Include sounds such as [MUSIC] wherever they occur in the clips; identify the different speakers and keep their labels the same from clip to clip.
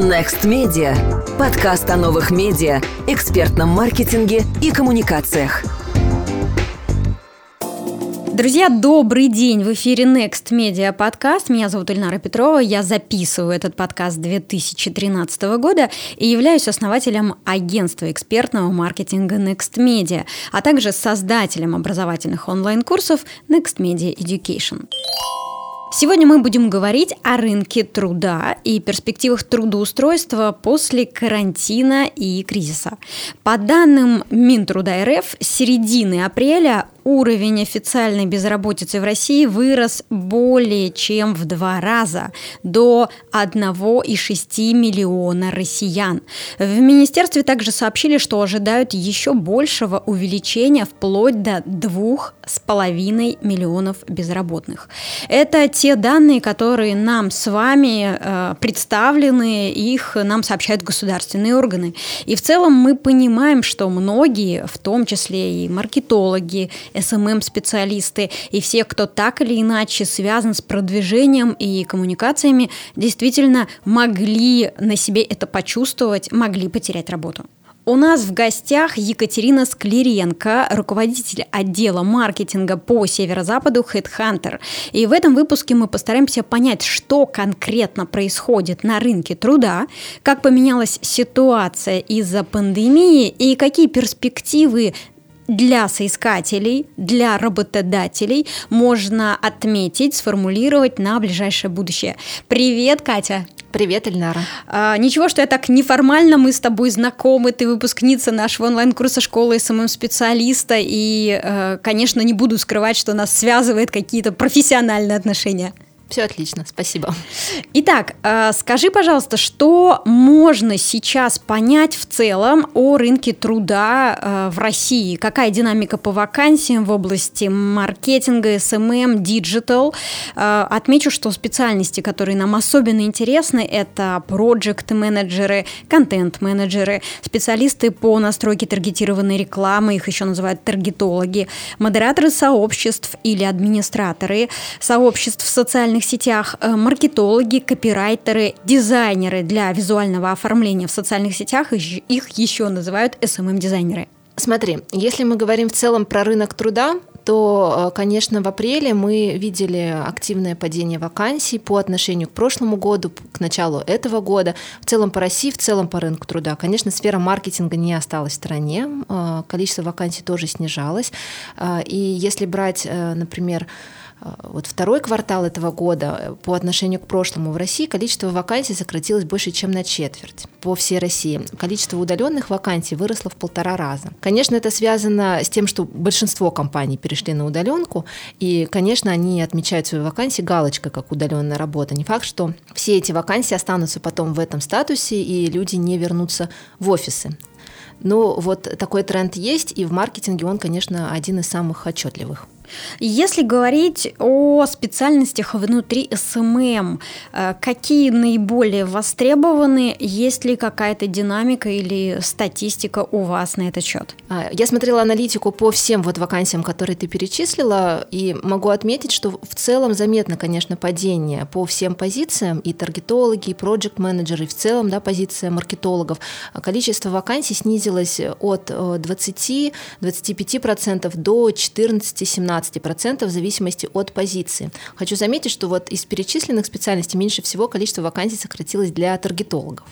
Speaker 1: Next Media. Подкаст о новых медиа, экспертном маркетинге и коммуникациях.
Speaker 2: Друзья, добрый день! В эфире Next Media подкаст. Меня зовут Ильнара Петрова. Я записываю этот подкаст 2013 года и являюсь основателем агентства экспертного маркетинга Next Media, а также создателем образовательных онлайн-курсов Next Media Education. Сегодня мы будем говорить о рынке труда и перспективах трудоустройства после карантина и кризиса. По данным Минтруда РФ, с середины апреля уровень официальной безработицы в России вырос более чем в два раза, до 1,6 миллиона россиян. В министерстве также сообщили, что ожидают еще большего увеличения вплоть до 2,5 миллионов безработных. Это те данные, которые нам с вами э, представлены, их нам сообщают государственные органы. И в целом мы понимаем, что многие, в том числе и маркетологи, SMM-специалисты и все, кто так или иначе связан с продвижением и коммуникациями, действительно могли на себе это почувствовать, могли потерять работу. У нас в гостях Екатерина Склеренко, руководитель отдела маркетинга по северо-западу HeadHunter. И в этом выпуске мы постараемся понять, что конкретно происходит на рынке труда, как поменялась ситуация из-за пандемии и какие перспективы для соискателей, для работодателей можно отметить, сформулировать на ближайшее будущее. Привет, Катя!
Speaker 3: Привет, Эльнара.
Speaker 2: А, ничего, что я так неформально, мы с тобой знакомы, ты выпускница нашего онлайн-курса школы SMM -специалиста, и, э, конечно, не буду скрывать, что нас связывает какие-то профессиональные отношения.
Speaker 3: Все отлично, спасибо.
Speaker 2: Итак, э, скажи, пожалуйста, что можно сейчас понять в целом о рынке труда э, в России? Какая динамика по вакансиям в области маркетинга, SMM, digital? Э, отмечу, что специальности, которые нам особенно интересны, это проект-менеджеры, контент-менеджеры, специалисты по настройке таргетированной рекламы, их еще называют таргетологи, модераторы сообществ или администраторы сообществ социальных социальных сетях, э, маркетологи, копирайтеры, дизайнеры для визуального оформления в социальных сетях, их еще называют SMM-дизайнеры.
Speaker 3: Смотри, если мы говорим в целом про рынок труда, то, э, конечно, в апреле мы видели активное падение вакансий по отношению к прошлому году, к началу этого года. В целом по России, в целом по рынку труда. Конечно, сфера маркетинга не осталась в стороне, э, количество вакансий тоже снижалось. И если брать, например, вот второй квартал этого года э, по отношению к прошлому в России количество вакансий сократилось больше, чем на четверть по всей России. Количество удаленных вакансий выросло в полтора раза. Конечно, это связано с тем, что большинство компаний перешли на удаленку, и, конечно, они отмечают свои вакансии галочкой, как удаленная работа. Не факт, что все эти вакансии останутся потом в этом статусе, и люди не вернутся в офисы. Но вот такой тренд есть, и в маркетинге он, конечно, один из самых отчетливых.
Speaker 2: Если говорить о специальностях внутри SMM, э, какие наиболее востребованы? Есть ли какая-то динамика или статистика у вас на этот счет?
Speaker 3: А, я смотрела аналитику по всем вот вакансиям, которые ты перечислила, и могу отметить, что в целом заметно, конечно, падение по всем позициям, и таргетологи, и проект-менеджеры, и в целом да, позиция маркетологов. Количество вакансий снизилось от 20-25% э, до 14-17%. 15% в зависимости от позиции. Хочу заметить, что вот из перечисленных специальностей меньше всего количество вакансий сократилось для таргетологов.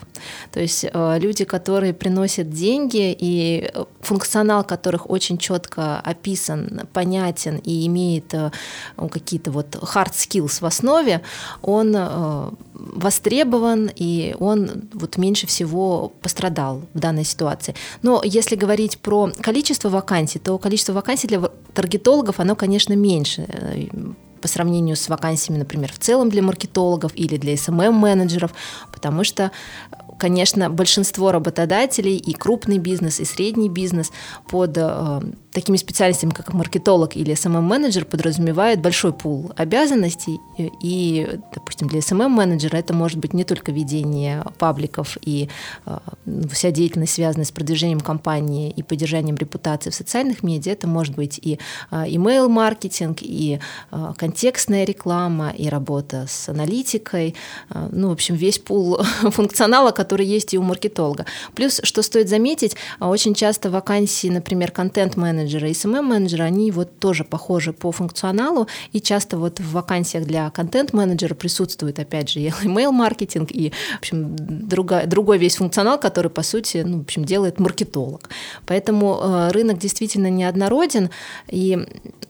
Speaker 3: То есть э, люди, которые приносят деньги и э, функционал которых очень четко описан, понятен и имеет э, какие-то вот hard skills в основе, он востребован и он вот меньше всего пострадал в данной ситуации. Но если говорить про количество вакансий, то количество вакансий для таргетологов, оно, конечно, меньше э, по сравнению с вакансиями, например, в целом для маркетологов или для SMM-менеджеров, потому что конечно, большинство работодателей и крупный бизнес, и средний бизнес под э, такими специальностями, как маркетолог или SMM-менеджер, подразумевает большой пул обязанностей. И, допустим, для SMM-менеджера это может быть не только ведение пабликов и э, вся деятельность, связанная с продвижением компании и поддержанием репутации в социальных медиа, это может быть и email-маркетинг, и э, контекстная реклама, и работа с аналитикой, э, ну, в общем, весь пул [LAUGHS] функционала, который есть и у маркетолога. Плюс, что стоит заметить, очень часто вакансии, например, контент-менеджера и SMM-менеджера, они вот тоже похожи по функционалу, и часто вот в вакансиях для контент-менеджера присутствует, опять же, email-маркетинг и, в общем, другой, другой весь функционал, который, по сути, ну, в общем, делает маркетолог. Поэтому э, рынок действительно неоднороден, и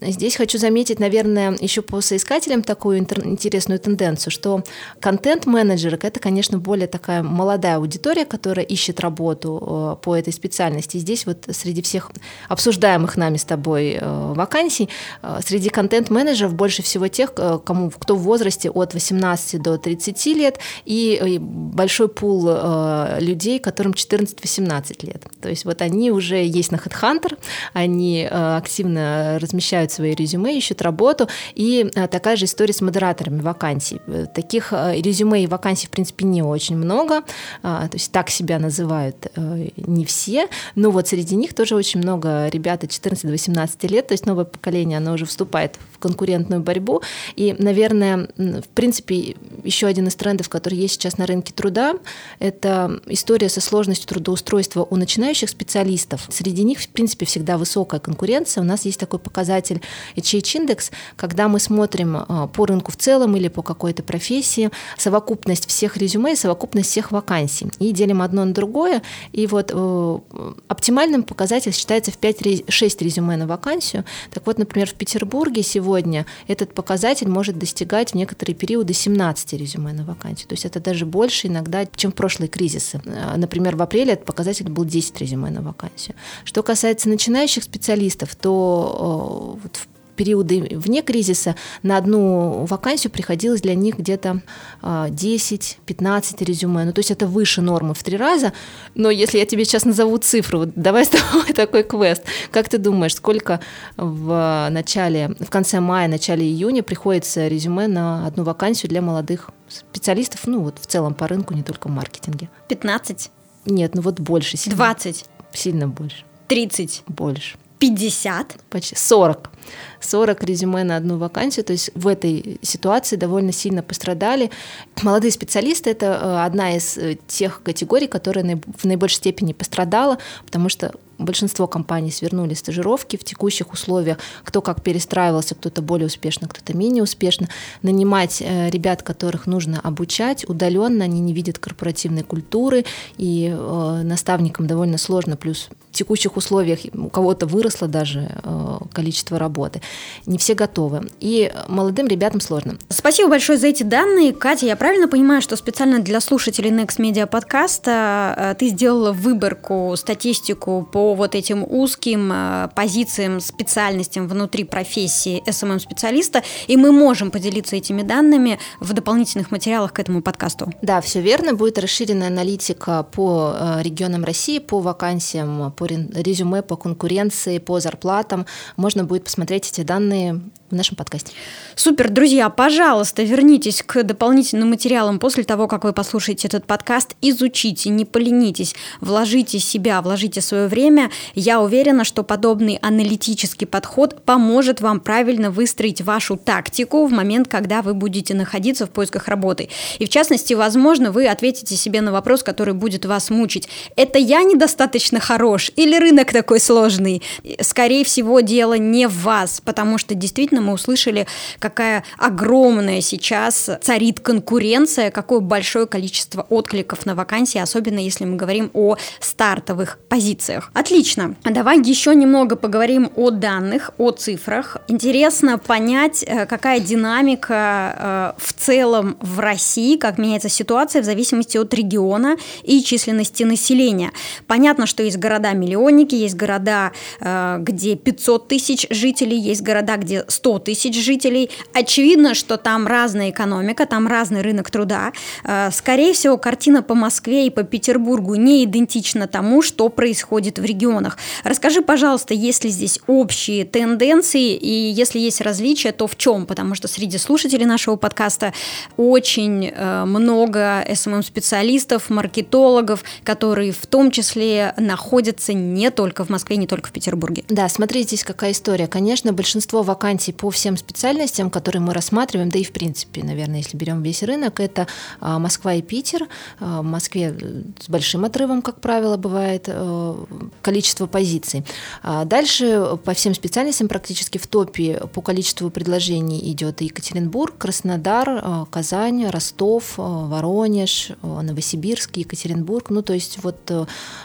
Speaker 3: здесь хочу заметить, наверное, еще по соискателям такую интересную тенденцию, что контент-менеджеры — это, конечно, более такая молодая аудитория, которая ищет работу э, по этой специальности. Здесь вот среди всех обсуждаемых нами с тобой э, вакансий, э, среди контент-менеджеров больше всего тех, кому, кто в возрасте от 18 до 30 лет, и большой пул людей, которым 14-18 лет. То есть вот они уже есть на HeadHunter, они активно размещают свои резюме, ищут работу, и такая же история с модераторами вакансий. Таких резюме и вакансий, в принципе, не очень много, то есть так себя называют не все, но вот среди них тоже очень много ребят 14 до 18 лет, то есть новое поколение, оно уже вступает в конкурентную борьбу. И, наверное, в принципе, еще один из трендов, который есть сейчас на рынке труда, это история со сложностью трудоустройства у начинающих специалистов. Среди них, в принципе, всегда высокая конкуренция. У нас есть такой показатель HH-индекс, когда мы смотрим а, по рынку в целом или по какой-то профессии совокупность всех резюме и совокупность всех вакансий. И делим одно на другое. И вот э, оптимальным показателем считается в 5-6 резюме на вакансию. Так вот, например, в Петербурге сегодня этот показатель может достигать в некоторые периоды 17 резюме на вакансию. То есть это даже больше иногда, чем в прошлые кризисы. Э, например, в апреле этот показатель был 10 резюме на вакансию. Что касается начинающих специалистов, то э, вот в периоды вне кризиса на одну вакансию приходилось для них где-то 10-15 а, резюме. Ну, то есть это выше нормы в три раза. Но если я тебе сейчас назову цифру, давай [LAUGHS] с тобой такой квест. Как ты думаешь, сколько в начале, в конце мая, начале июня приходится резюме на одну вакансию для молодых специалистов, ну вот в целом по рынку, не только в маркетинге?
Speaker 2: 15?
Speaker 3: Нет, ну вот больше.
Speaker 2: Сильно, 20?
Speaker 3: Сильно больше.
Speaker 2: 30?
Speaker 3: Больше.
Speaker 2: 50?
Speaker 3: Почти 40. 40 резюме на одну вакансию, то есть в этой ситуации довольно сильно пострадали. Молодые специалисты – это э, одна из э, тех категорий, которая в наибольшей степени пострадала, потому что большинство компаний свернули стажировки в текущих условиях, кто как перестраивался, кто-то более успешно, кто-то менее успешно. Нанимать э, ребят, которых нужно обучать удаленно, они не видят корпоративной культуры, и наставникам довольно сложно, плюс в текущих условиях у кого-то выросло даже количество работы. Не все готовы. И молодым ребятам сложно.
Speaker 2: Спасибо большое за эти данные. Катя, я правильно понимаю, что специально для слушателей Next Media подкаста э, ты сделала выборку, статистику по вот этим узким э, позициям, специальностям внутри профессии SMM-специалиста, и мы можем поделиться этими данными в дополнительных материалах к этому подкасту.
Speaker 3: Да, все верно. Будет расширенная аналитика по э, регионам России, по вакансиям, по резюме, по конкуренции, по зарплатам. Можно будет посмотреть эти данные в нашем подкасте.
Speaker 2: Супер, друзья, пожалуйста, вернитесь к дополнительным материалам после того, как вы послушаете этот подкаст, изучите, не поленитесь, вложите себя, вложите свое время. Я уверена, что подобный аналитический подход поможет вам правильно выстроить вашу тактику в момент, когда вы будете находиться в поисках работы. И в частности, возможно, вы ответите себе на вопрос, который будет вас мучить. Это я недостаточно хорош или рынок такой сложный? Скорее всего, дело не в вас, потому что действительно действительно мы услышали, какая огромная сейчас царит конкуренция, какое большое количество откликов на вакансии, особенно если мы говорим о стартовых позициях. Отлично. Давай еще немного поговорим о данных, о цифрах. Интересно понять, э, какая динамика э, в целом в России, как меняется ситуация в зависимости от региона и численности населения. Понятно, что есть города-миллионники, есть города, э, где 500 тысяч жителей, есть города, где 100 100 тысяч жителей. Очевидно, что там разная экономика, там разный рынок труда. Э, скорее всего, картина по Москве и по Петербургу не идентична тому, что происходит в регионах. Расскажи, пожалуйста, есть ли здесь общие тенденции, и если есть различия, то в чем? Потому что среди слушателей нашего подкаста очень э, много СММ-специалистов, маркетологов, которые в том числе находятся не только в Москве, не только в Петербурге.
Speaker 3: Да, смотри, здесь какая история. Конечно, большинство вакансий по всем специальностям, которые мы рассматриваем, да и в принципе, наверное, если берем весь рынок, это а, Москва и Питер. А, в Москве э, с большим отрывом, как правило, бывает э, количество позиций. А дальше по всем специальностям практически в топе по количеству предложений идет Екатеринбург, Краснодар, э, Казань, Ростов, Воронеж, Новосибирск, Екатеринбург. Ну, то есть вот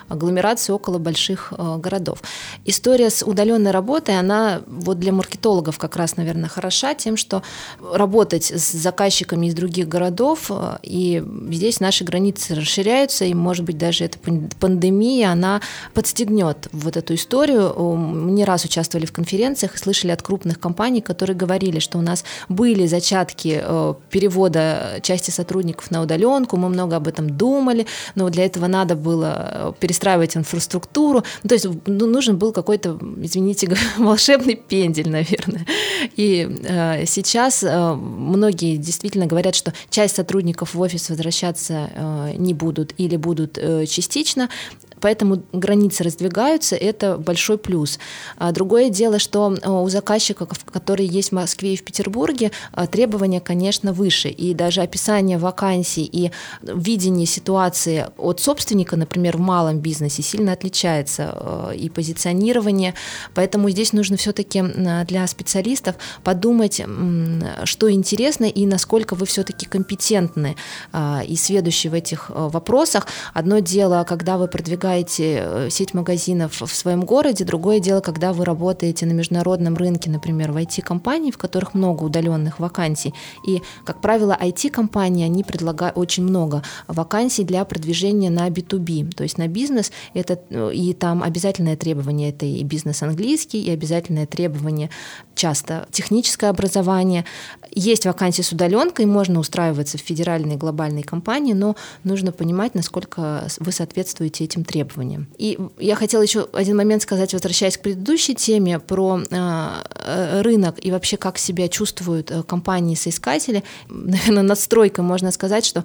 Speaker 3: агломерации около больших городов. История с удаленной работой, она вот для маркетологов как раз, наверное, хороша тем, что работать с заказчиками из других городов, и здесь наши границы расширяются, и, может быть, даже эта пандемия, она подстегнет вот эту историю. Мы не раз участвовали в конференциях и слышали от крупных компаний, которые говорили, что у нас были зачатки э, перевода части сотрудников на удаленку, мы много об этом думали, но для этого надо было э, перестраивать инфраструктуру. Ну, то есть ну, нужен был какой-то, извините, [LAUGHS] волшебный пендель, наверное. И э, сейчас э, многие действительно говорят, что часть сотрудников в офис возвращаться э, не будут или будут э, частично. Поэтому границы раздвигаются, это большой плюс. А другое дело, что э, у заказчиков, которые есть в Москве и в Петербурге, э, требования, конечно, выше. И даже описание вакансий и видение ситуации от собственника, например, в малом бизнесе, сильно отличается и позиционирование. Поэтому здесь нужно все-таки для специалистов подумать, что интересно и насколько вы все-таки компетентны и сведущие в этих вопросах. Одно дело, когда вы продвигаете развиваете э, сеть магазинов в своем городе, другое дело, когда вы работаете на международном рынке, например, в IT-компании, в которых много удаленных вакансий. И, как правило, IT-компании, они предлагают очень много вакансий для продвижения на B2B, то есть на бизнес, это, э, и там обязательное требование, это и бизнес английский, и обязательное требование часто техническое образование. Есть вакансии с удаленкой, можно устраиваться в федеральные глобальные компании, но нужно понимать, насколько вы соответствуете этим требованиям. И я хотела еще один момент сказать, возвращаясь к предыдущей теме про э, рынок и вообще как себя чувствуют э, компании-соискатели. Наверное, [LAUGHS] надстройкой можно сказать, что а,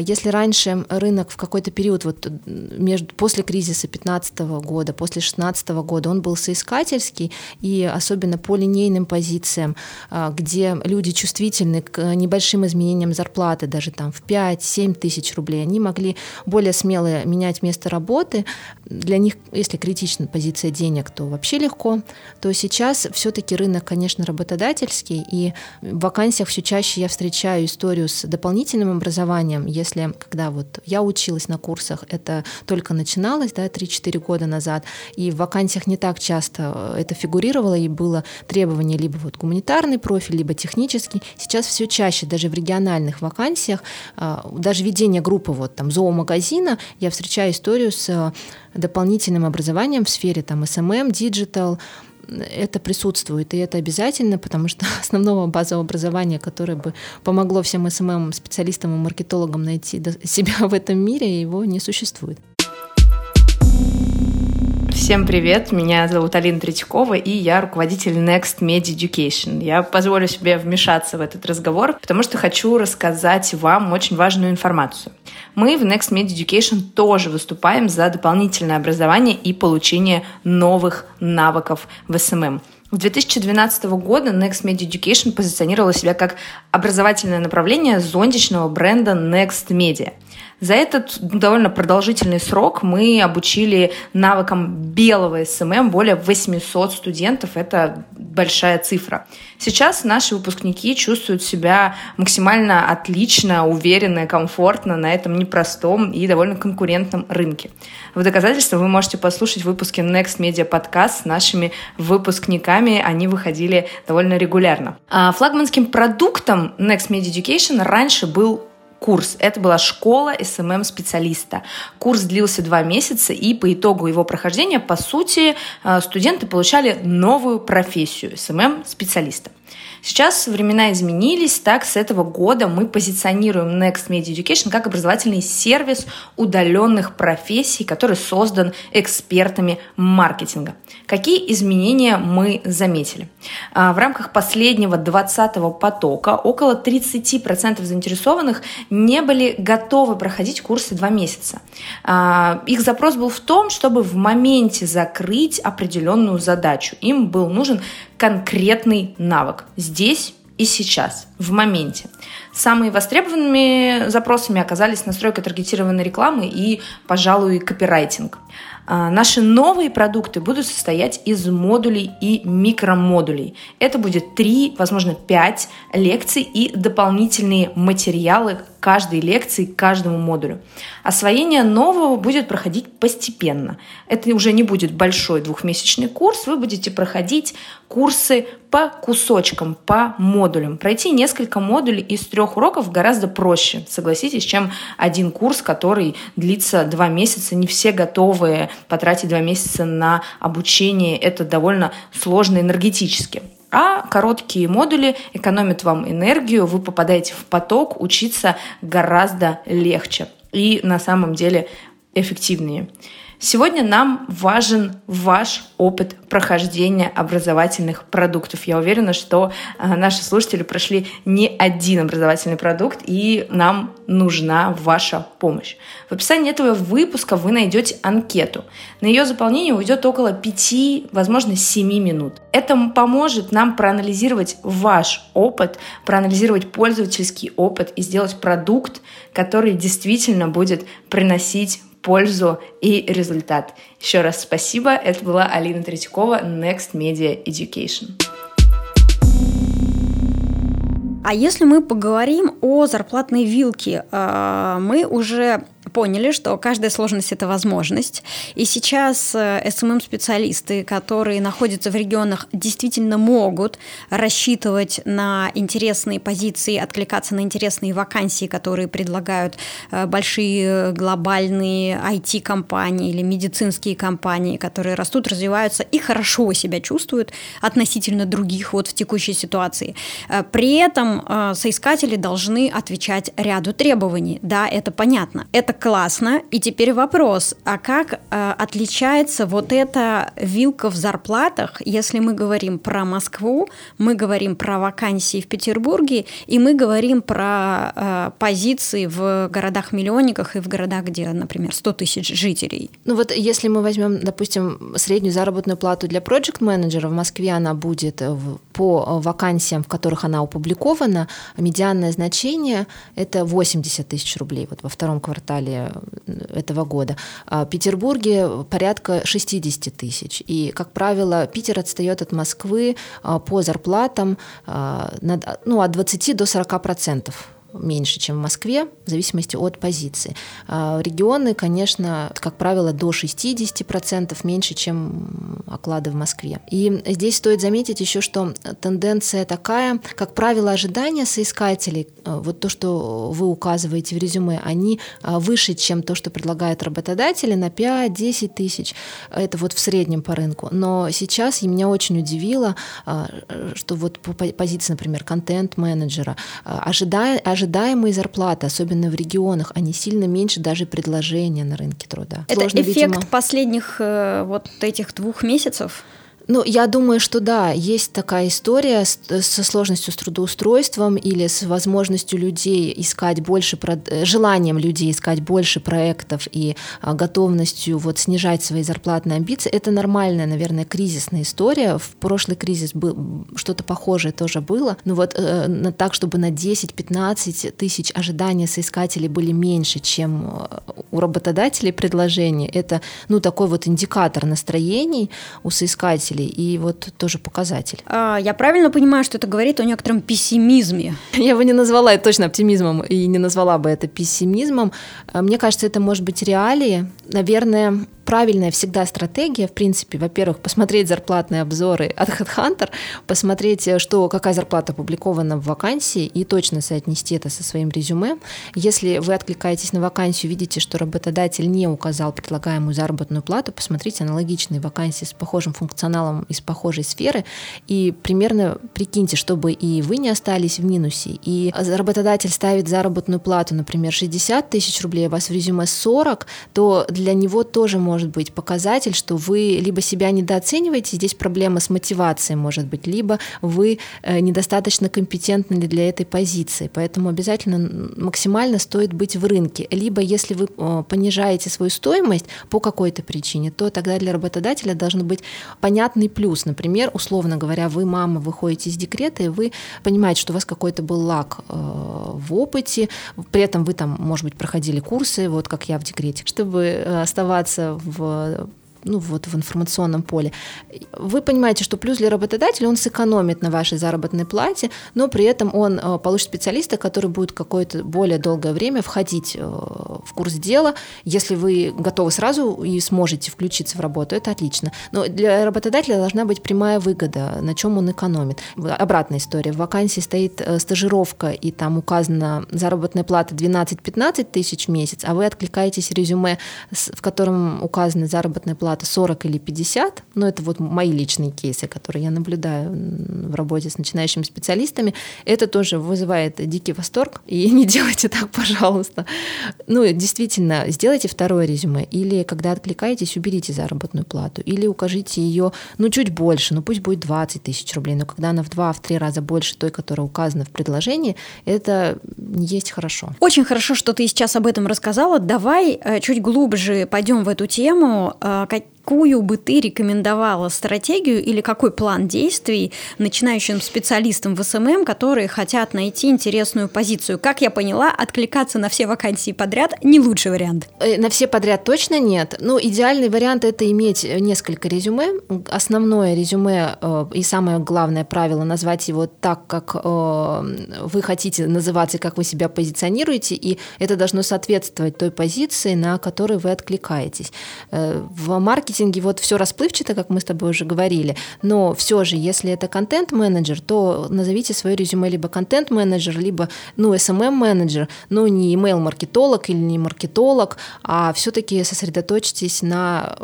Speaker 3: если раньше рынок в какой-то период, вот между, после кризиса 2015 года, после 2016 года, он был соискательский, и особенно по линейным позициям, а, где люди чувствительны к небольшим изменениям зарплаты, даже там в 5-7 тысяч рублей, они могли более смело менять место работы. Для них, если критична позиция денег, то вообще легко. То сейчас все-таки рынок, конечно, работодательский, и в вакансиях все чаще я встречаю историю с дополнительным образованием, если, когда вот я училась на курсах, это только начиналось, да, 3-4 года назад, и в вакансиях не так часто это фигурировало, и было требование либо вот гуманитарный профиль, либо технический. Сейчас все чаще, даже в региональных вакансиях, а, даже ведение группы вот там зоомагазина, я встречаю историю с а, дополнительным образованием в сфере там SMM, digital, это присутствует, и это обязательно, потому что [LAUGHS] основного базового образования, которое бы помогло всем SMM-специалистам и маркетологам найти себя в этом мире, его не существует.
Speaker 4: Всем привет, меня зовут Алина Третьякова, и я руководитель Next Media Education. Я позволю себе вмешаться в этот разговор, потому что хочу рассказать вам очень важную информацию. Мы в Next Media Education тоже выступаем за дополнительное образование и получение новых навыков в SMM. С 2012 года Next Media Education позиционировала себя как образовательное направление зонтичного бренда Next Media – за этот довольно продолжительный срок мы обучили навыкам белого SMM более 800 студентов. Это большая цифра. Сейчас наши выпускники чувствуют себя максимально отлично, уверенно, комфортно на этом непростом и довольно конкурентном рынке. В доказательство вы можете послушать выпуски Next Media Podcast с нашими выпускниками. Они выходили довольно регулярно. А флагманским продуктом Next Media Education раньше был курс. Это была школа SMM-специалиста. Курс длился два месяца, и по итогу его прохождения, по сути, э, студенты получали новую профессию SMM-специалиста. Сейчас времена изменились, так с этого года мы позиционируем Next Media Education как образовательный сервис удаленных профессий, который создан экспертами маркетинга. Какие изменения мы заметили? А, в рамках последнего 20-го потока около 30% заинтересованных не были готовы проходить курсы два месяца. А, их запрос был в том, чтобы в моменте закрыть определенную задачу. Им был нужен конкретный навык и сейчас, в моменте. Самыми востребованными запросами оказались настройка таргетированной рекламы и, пожалуй, копирайтинг. А, наши новые продукты будут состоять из модулей и микромодулей. Это будет 3, возможно, 5 лекций и дополнительные материалы каждой лекции, каждому модулю. Освоение нового будет проходить постепенно. Это уже не будет большой двухмесячный курс, вы будете проходить курсы по кусочкам, по модулям. Пройти несколько модулей из трех уроков гораздо проще, согласитесь, чем один курс, который длится два месяца. Не все готовы потратить два месяца на обучение. Это довольно сложно энергетически. А короткие модули экономят вам энергию, вы попадаете в поток, учиться гораздо легче и на самом деле эффективнее. Сегодня нам важен ваш опыт прохождения образовательных продуктов. Я уверена, что э, наши слушатели прошли не один образовательный продукт, и нам нужна ваша помощь. В описании этого выпуска вы найдете анкету. На ее заполнение уйдет около 5, возможно, 7 минут. Это поможет нам проанализировать ваш опыт, проанализировать пользовательский опыт и сделать продукт, который действительно будет приносить пользу и результат. Еще раз спасибо. Это была Алина Третьякова, Next Media Education.
Speaker 2: А если мы поговорим о зарплатной вилке, э, мы уже поняли, что каждая сложность – это возможность. И сейчас э, которые находятся в регионах, действительно могут рассчитывать на интересные позиции, откликаться на интересные вакансии, которые предлагают э, большие глобальные IT-компании или медицинские компании, которые растут, развиваются и хорошо себя чувствуют относительно других вот в текущей ситуации. Э, при этом соискатели должны отвечать ряду требований. Да, это понятно. Это классно. И теперь вопрос, а как э, отличается вот эта вилка в зарплатах, если мы говорим про Москву, мы говорим про вакансии в Петербурге, и мы говорим про э, позиции в городах-миллионниках и в городах, где, например, 100 тысяч жителей?
Speaker 3: Ну вот если мы возьмем, допустим, среднюю заработную плату для проект-менеджера, в Москве она будет по вакансиям, в которых она опубликована, медианное значение – это 80 тысяч рублей вот во втором квартале феврале этого года. А в Петербурге порядка 60 тысяч. И, как правило, Питер отстает от Москвы а, по зарплатам а, ну, от 20 до 40 процентов меньше, чем в Москве, в зависимости от позиции. А регионы, конечно, как правило, до 60% меньше, чем оклады в Москве. И здесь стоит заметить еще, что тенденция такая, как правило, ожидания соискателей, э, вот то, что вы указываете в резюме, они э, выше, чем то, что предлагают работодатели на 5-10 тысяч. Это вот в среднем по рынку. Но сейчас меня очень удивило, что вот по позиции, например, контент-менеджера, ожидая, ожидаемые зарплаты, особенно в регионах, они сильно меньше даже предложения на рынке труда.
Speaker 2: Это Сложно, эффект видимо... последних э, вот этих двух месяцев?
Speaker 3: Ну, я думаю, что да, есть такая история со сложностью с трудоустройством или с возможностью людей искать больше, э, желанием людей искать больше проектов и а, готовностью вот снижать свои зарплатные амбиции. Это нормальная, наверное, кризисная история. В прошлый кризис был что-то похожее тоже было. Но вот э, так, чтобы на 10-15 тысяч ожидания соискателей были меньше, чем э, у работодателей предложений, это ну такой вот индикатор настроений у соискателей показателей, и вот тоже показатель.
Speaker 2: А, я правильно понимаю, что это говорит о некотором пессимизме? [LAUGHS]
Speaker 3: Я бы не назвала это точно оптимизмом и не назвала бы это пессимизмом. А, мне кажется, это может быть реалии. Наверное, правильная всегда стратегия, в принципе, во-первых, посмотреть зарплатные обзоры от HeadHunter, посмотреть, э, что, какая зарплата опубликована в вакансии, и точно соотнести это со своим резюме. Если вы откликаетесь на вакансию, видите, что работодатель не указал предлагаемую заработную плату, посмотрите аналогичные вакансии с похожим функционалом из похожей сферы, и примерно прикиньте, чтобы и вы не остались в минусе, и работодатель ставит заработную плату, например, 60 тысяч рублей, а у вас в резюме 40, то для него тоже может быть показатель, что вы либо себя недооцениваете, здесь проблема с мотивацией может быть, либо вы э, недостаточно компетентны для этой позиции. Поэтому обязательно максимально стоит быть в рынке. Либо если вы э, понижаете свою стоимость по какой-то причине, то тогда для работодателя должен быть понятный плюс. Например, условно говоря, вы мама, выходите из декрета, и вы понимаете, что у вас какой-то был лак э, в опыте, при этом вы там, может быть, проходили курсы, вот как я в декрете, чтобы оставаться в ну, вот в информационном поле, вы понимаете, что плюс для работодателя он сэкономит на вашей заработной плате, но при этом он э, получит специалиста, который будет какое-то более долгое время входить э, в курс дела. Если вы готовы сразу и сможете включиться в работу, это отлично. Но для работодателя должна быть прямая выгода, на чем он экономит. Обратная история. В вакансии стоит э, стажировка, и там указана заработная плата 12-15 тысяч в месяц, а вы откликаетесь резюме, в котором указана заработная плата зарплата 40 или 50, но это вот мои личные кейсы, которые я наблюдаю в работе с начинающими специалистами, это тоже вызывает дикий восторг. И [LAUGHS] не делайте так, пожалуйста. Ну, действительно, сделайте второе резюме. Или когда откликаетесь, уберите заработную плату. Или укажите ее, ну, чуть больше, ну, пусть будет 20 тысяч рублей. Но когда она в два, в три раза больше той, которая указана в предложении, это есть хорошо.
Speaker 2: Очень хорошо, что ты сейчас об этом рассказала. Давай э, чуть глубже пойдем в эту тему. Э, какую бы ты рекомендовала стратегию или какой план действий начинающим специалистам в SMM, которые хотят найти интересную позицию? Как я поняла, откликаться на все вакансии подряд не лучший вариант.
Speaker 3: Э, на все подряд точно нет. Ну, идеальный вариант это иметь несколько резюме. Основное резюме э, и самое главное правило назвать его так, как э, вы хотите называться, как вы себя позиционируете, и это должно соответствовать той позиции, на которой вы откликаетесь. В маркетинге маркетинге вот все расплывчато, как мы с тобой уже говорили, но все же, если это контент-менеджер, то назовите свое резюме либо контент-менеджер, либо, ну, SMM-менеджер, ну, не email-маркетолог или не маркетолог, а все-таки сосредоточьтесь на,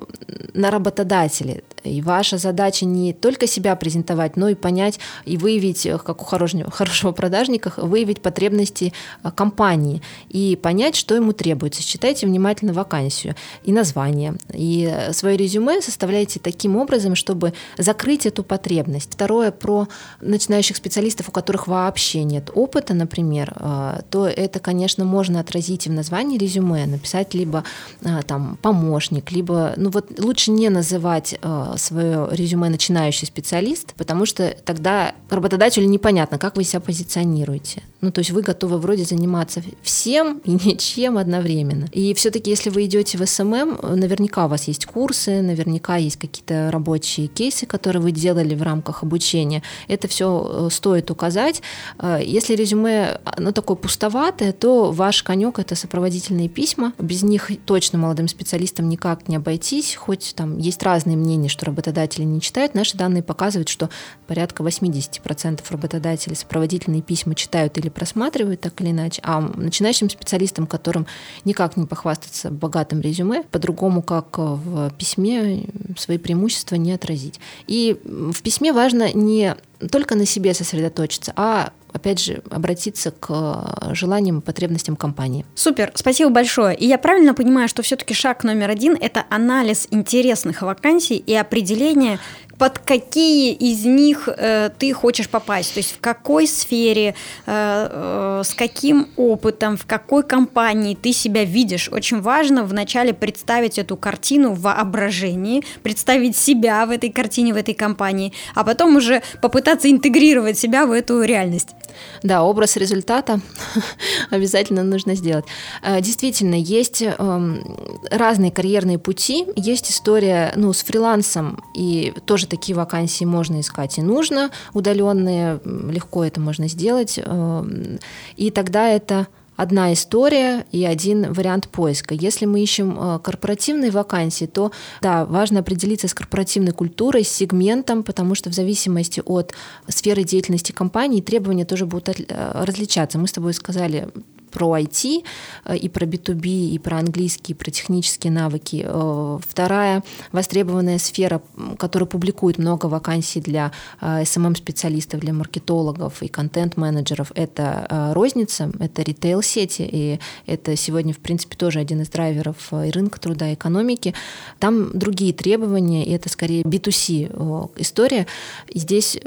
Speaker 3: на работодателе. И ваша задача не только себя презентовать, но и понять и выявить, как у хорошего, [LAUGHS] хорошего продажника, выявить потребности э, компании и понять, что ему требуется. Считайте внимательно вакансию и название, и э, свое резюме составляйте таким образом, чтобы закрыть эту потребность. Второе, про начинающих специалистов, у которых вообще нет опыта, например, э, то это, конечно, можно отразить и в названии резюме, написать либо там помощник, либо, ну вот лучше не называть свое резюме начинающий специалист, потому что тогда работодателю непонятно, как вы себя позиционируете. Ну, то есть вы готовы вроде заниматься всем и ничем одновременно. И все-таки, если вы идете в SMM, наверняка у вас есть курсы, наверняка есть какие-то рабочие кейсы, которые вы делали в рамках обучения. Это все э, стоит указать. Э, если резюме ну, такое пустоватое, то ваш конек это сопроводительные письма. Без них точно молодым специалистам никак не обойтись, хоть там есть разные мнения, что работодатели не читают. Наши данные показывают, что порядка 80% работодателей сопроводительные письма читают или просматривают так или иначе, а начинающим специалистам, которым никак не похвастаться богатым резюме, по-другому, как в письме, свои преимущества не отразить. И в письме важно не только на себе сосредоточиться, а опять же, обратиться к желаниям и потребностям компании.
Speaker 2: Супер, спасибо большое. И я правильно понимаю, что все-таки шаг номер один – это анализ интересных вакансий и определение под какие из них э, ты хочешь попасть, то есть в какой сфере, э, э, с каким опытом, в какой компании ты себя видишь. Очень важно вначале представить эту картину в воображении, представить себя в этой картине, в этой компании, а потом уже попытаться интегрировать себя в эту реальность.
Speaker 3: Да, образ результата [LAUGHS] обязательно нужно сделать. Э, действительно, есть эм, разные карьерные пути. Есть история ну, с фрилансом, и тоже такие вакансии можно искать и нужно. Удаленные, легко это можно сделать. Эм, и тогда это одна история и один вариант поиска. Если мы ищем э, корпоративные вакансии, то да, важно определиться с корпоративной культурой, с сегментом, потому что в зависимости от сферы деятельности компании требования тоже будут э, различаться. Мы с тобой сказали про IT э, и про B2B, и про английский, и про технические навыки. Э, вторая востребованная сфера, которая публикует много вакансий для SMM-специалистов, э, для маркетологов и контент-менеджеров, это розница, это ритейл-сети, и это сегодня, в принципе, тоже один из драйверов и рынка труда, и экономики. Там другие требования, и это скорее B2C история. Здесь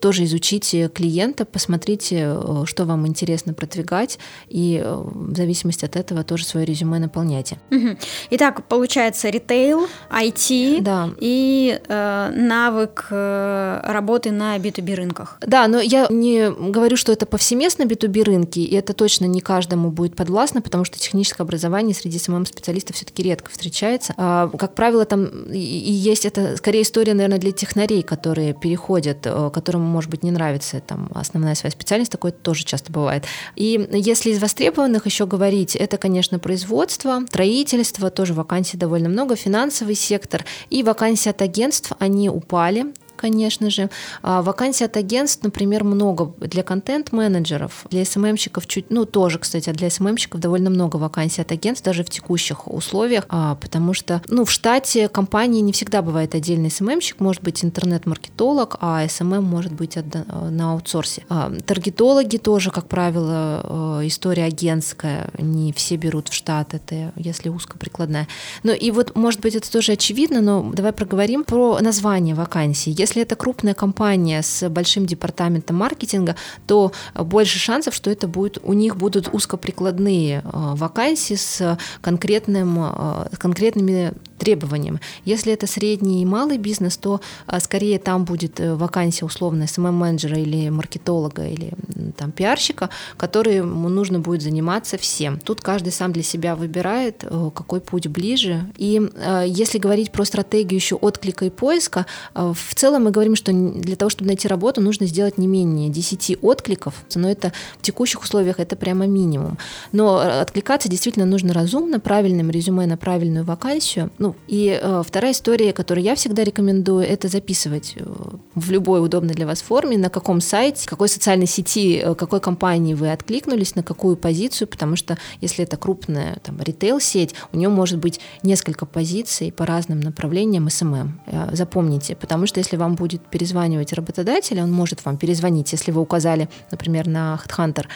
Speaker 3: тоже изучите клиента, посмотрите, что вам интересно продвигать, и и э, в зависимости от этого тоже свое резюме наполняйте.
Speaker 2: Угу. Итак, получается ритейл, IT да. и э, навык э, работы на B2B рынках.
Speaker 3: Да, но я не говорю, что это повсеместно B2B рынки, и это точно не каждому будет подвластно, потому что техническое образование среди СММ-специалистов все-таки редко встречается. А, как правило, там и есть это скорее история, наверное, для технарей, которые переходят, э, которым, может быть, не нравится там основная своя специальность, такое тоже часто бывает. И если из востребованных еще говорить, это, конечно, производство, строительство, тоже вакансий довольно много, финансовый сектор. И вакансии от агентств, они упали конечно же. А вакансий от агентств, например, много для контент-менеджеров, для СММщиков чуть, ну тоже, кстати, для СММщиков довольно много вакансий от агентств, даже в текущих условиях, а, потому что, ну, в штате компании не всегда бывает отдельный СММщик, может быть интернет-маркетолог, а SMM может быть на аутсорсе. А, таргетологи тоже, как правило, э, история агентская, не все берут в штат, это если узкоприкладная. Ну и вот, может быть, это тоже очевидно, но давай проговорим про название вакансий. Если это крупная компания с большим департаментом маркетинга, то больше шансов, что это будет, у них будут узкоприкладные э, вакансии с, конкретным, э, с конкретными требованиями. Если это средний и малый бизнес, то э, скорее там будет вакансия условно SMM-менеджера или маркетолога или там пиарщика, которому нужно будет заниматься всем. Тут каждый сам для себя выбирает, какой путь ближе. И если говорить про стратегию еще отклика и поиска, в целом целом мы говорим, что для того, чтобы найти работу, нужно сделать не менее 10 откликов, но это в текущих условиях это прямо минимум. Но э, откликаться действительно нужно разумно, правильным резюме на правильную вакансию. Ну, и э, вторая история, которую я всегда рекомендую, это записывать э, в любой удобной для вас форме, на каком сайте, какой социальной сети, э, какой компании вы откликнулись, на какую позицию, потому что если это крупная там, ритейл-сеть, у нее может быть несколько позиций по разным направлениям SMM. Запомните, потому что если вам будет перезванивать работодатель, он может вам перезвонить, если вы указали, например, на HeadHunter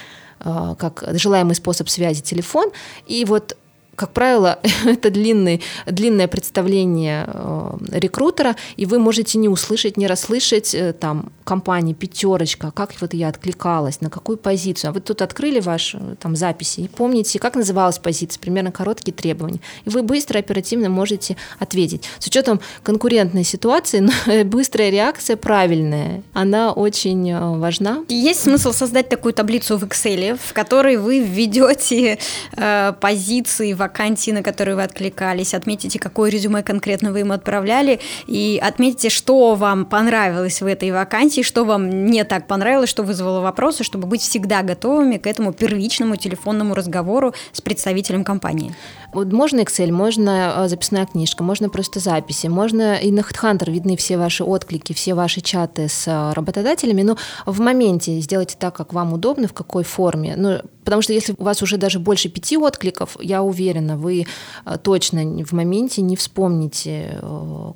Speaker 3: э, как желаемый способ связи телефон, и вот как правило, [LAUGHS] это длинный, длинное представление э, рекрутера, и вы можете не услышать, не расслышать э, там компании пятерочка, как вот я откликалась, на какую позицию. А вы тут открыли ваши там записи и помните, как называлась позиция, примерно короткие требования. И вы быстро, оперативно можете ответить. С учетом конкурентной ситуации, [LAUGHS] быстрая реакция правильная, она очень э, важна.
Speaker 2: Есть смысл создать такую таблицу в Excel, в которой вы введете э, позиции в вакансии, на которые вы откликались, отметите, какое резюме конкретно вы им отправляли, и отметите, что вам понравилось в этой вакансии, что вам не так понравилось, что вызвало вопросы, чтобы быть всегда готовыми к этому первичному телефонному разговору с представителем компании.
Speaker 3: Вот можно Excel, можно а, записная книжка, можно просто записи, можно и на HeadHunter видны все ваши отклики, все ваши чаты с а, работодателями, но в моменте сделайте так, как вам удобно, в какой форме. Ну, потому что если у вас уже даже больше пяти откликов, я уверена, вы а, точно в моменте не вспомните,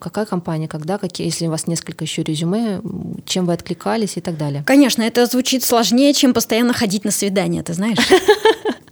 Speaker 3: какая компания, когда, какие, если у вас несколько еще резюме, чем вы откликались и так далее.
Speaker 2: Конечно, это звучит сложнее, чем постоянно ходить на свидание, ты знаешь? [LAUGHS]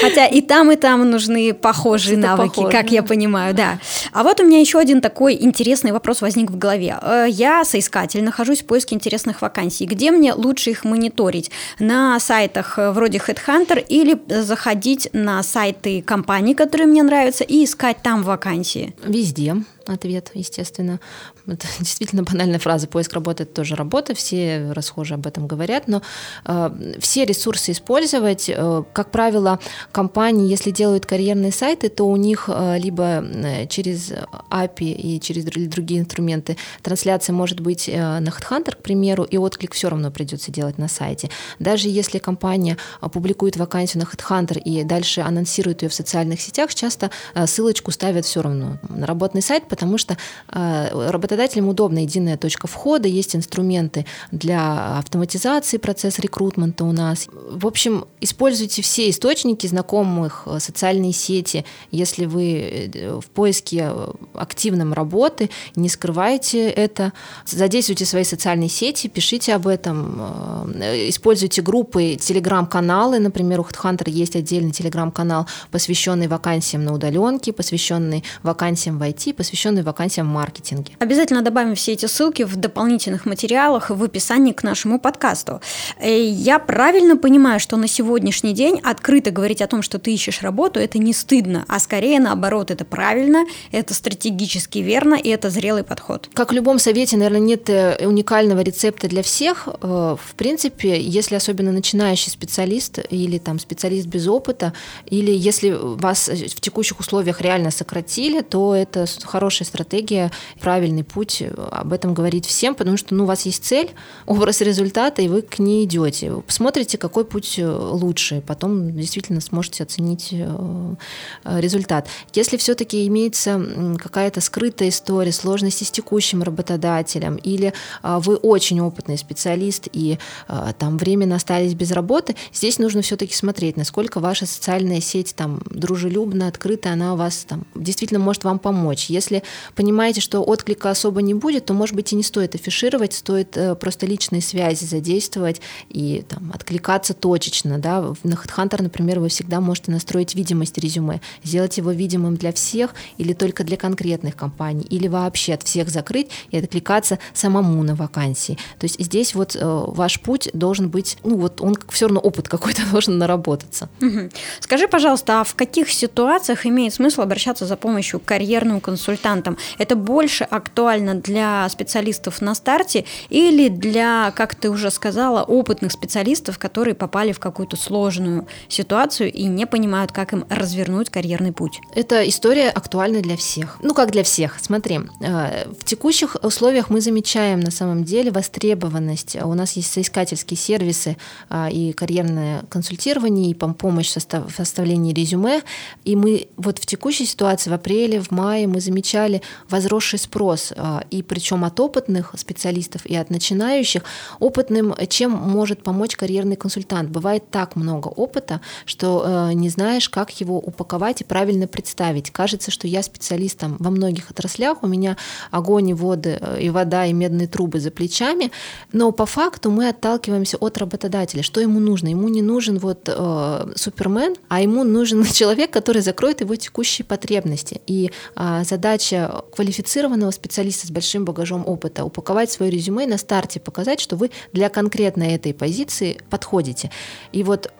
Speaker 2: Хотя и там, и там нужны похожие навыки, похоже. как я понимаю, да. А вот у меня еще один такой интересный вопрос возник в голове. Э, я соискатель, нахожусь в поиске интересных вакансий. Где мне лучше их мониторить? На сайтах э, вроде Headhunter или заходить на сайты компаний, которые мне нравятся, и искать там вакансии?
Speaker 3: Везде. Ответ, естественно. Это [LAUGHS] действительно банальная фраза. Поиск работы – это тоже работа, все расхожие об этом говорят, но э, все ресурсы использовать. Э, как правило, компании, если делают карьерные сайты, то у них э, либо э, через API и через другие инструменты трансляция может быть э, на HeadHunter, к примеру, и отклик все равно придется делать на сайте. Даже если компания публикует вакансию на HeadHunter и дальше анонсирует ее в социальных сетях, часто э, ссылочку ставят все равно на работный сайт, потому что э, работодателям удобна единая точка входа, есть инструменты для автоматизации процесса рекрутмента у нас. В общем, используйте все источники знакомых, э, социальные сети. Если вы э, в поиске активном работы, не скрывайте это, задействуйте свои социальные сети, пишите об этом, используйте группы, телеграм-каналы, например, у HeadHunter есть отдельный телеграм-канал, посвященный вакансиям на удаленке, посвященный вакансиям в IT, посвященный посвященный вакансиям в маркетинге.
Speaker 2: Обязательно добавим все эти ссылки в дополнительных материалах в описании к нашему подкасту. Э, я правильно понимаю, что на сегодняшний день открыто говорить о том, что ты ищешь работу, это не стыдно, а скорее наоборот, это правильно, это стратегически верно и это зрелый подход.
Speaker 3: Как в любом совете, наверное, нет э, уникального рецепта для всех. Э, в принципе, если особенно начинающий специалист или там специалист без опыта, или если вас в текущих условиях реально сократили, то это хороший хорошая стратегия, правильный путь об этом говорить всем, потому что ну, у вас есть цель, [LAUGHS] образ результата, и вы к ней идете. Посмотрите, какой путь э, лучше, потом действительно сможете оценить э, результат. Если все-таки имеется какая-то скрытая история, сложности с текущим работодателем, или а, вы очень опытный специалист и а, там временно остались без работы, здесь нужно все-таки смотреть, насколько ваша социальная сеть там дружелюбна, открыта, она у вас там действительно может вам помочь. Если понимаете, что отклика особо не будет, то, может быть, и не стоит афишировать, стоит э, просто личные связи задействовать и там, откликаться точечно. Да? На HeadHunter, например, вы всегда можете настроить видимость резюме, сделать его видимым для всех или только для конкретных компаний, или вообще от всех закрыть и откликаться самому на вакансии. То есть здесь вот э, ваш путь должен быть, ну вот он все равно опыт [LAUGHS] какой-то должен наработаться.
Speaker 2: Скажи, пожалуйста, а в каких ситуациях имеет смысл обращаться за помощью к карьерному консультанту? Консультантам, это больше актуально для специалистов на старте или для, как ты уже сказала, опытных специалистов, которые попали в какую-то сложную ситуацию и не понимают, как им развернуть карьерный путь?
Speaker 3: Эта история актуальна для всех. Ну, как для всех. Смотри, э, в текущих условиях мы замечаем на самом деле востребованность. У нас есть соискательские сервисы э, и карьерное консультирование, и помощь в составлении резюме. И мы вот в текущей ситуации, в апреле, в мае мы замечаем замечали возросший спрос, а, и причем от опытных специалистов и от начинающих. Опытным чем может помочь карьерный консультант? Бывает так много опыта, что э, не знаешь, как его упаковать и правильно представить. Кажется, что я специалистом во многих отраслях, у меня огонь и воды, э, и вода, и медные трубы за плечами, но по факту мы отталкиваемся от работодателя. Что ему нужно? Ему не нужен вот э, супермен, а ему нужен [LAUGHS] человек, который закроет его текущие потребности. И э, задача задача квалифицированного специалиста с большим багажом опыта упаковать свое резюме на старте, показать, что вы для конкретно этой позиции подходите. И вот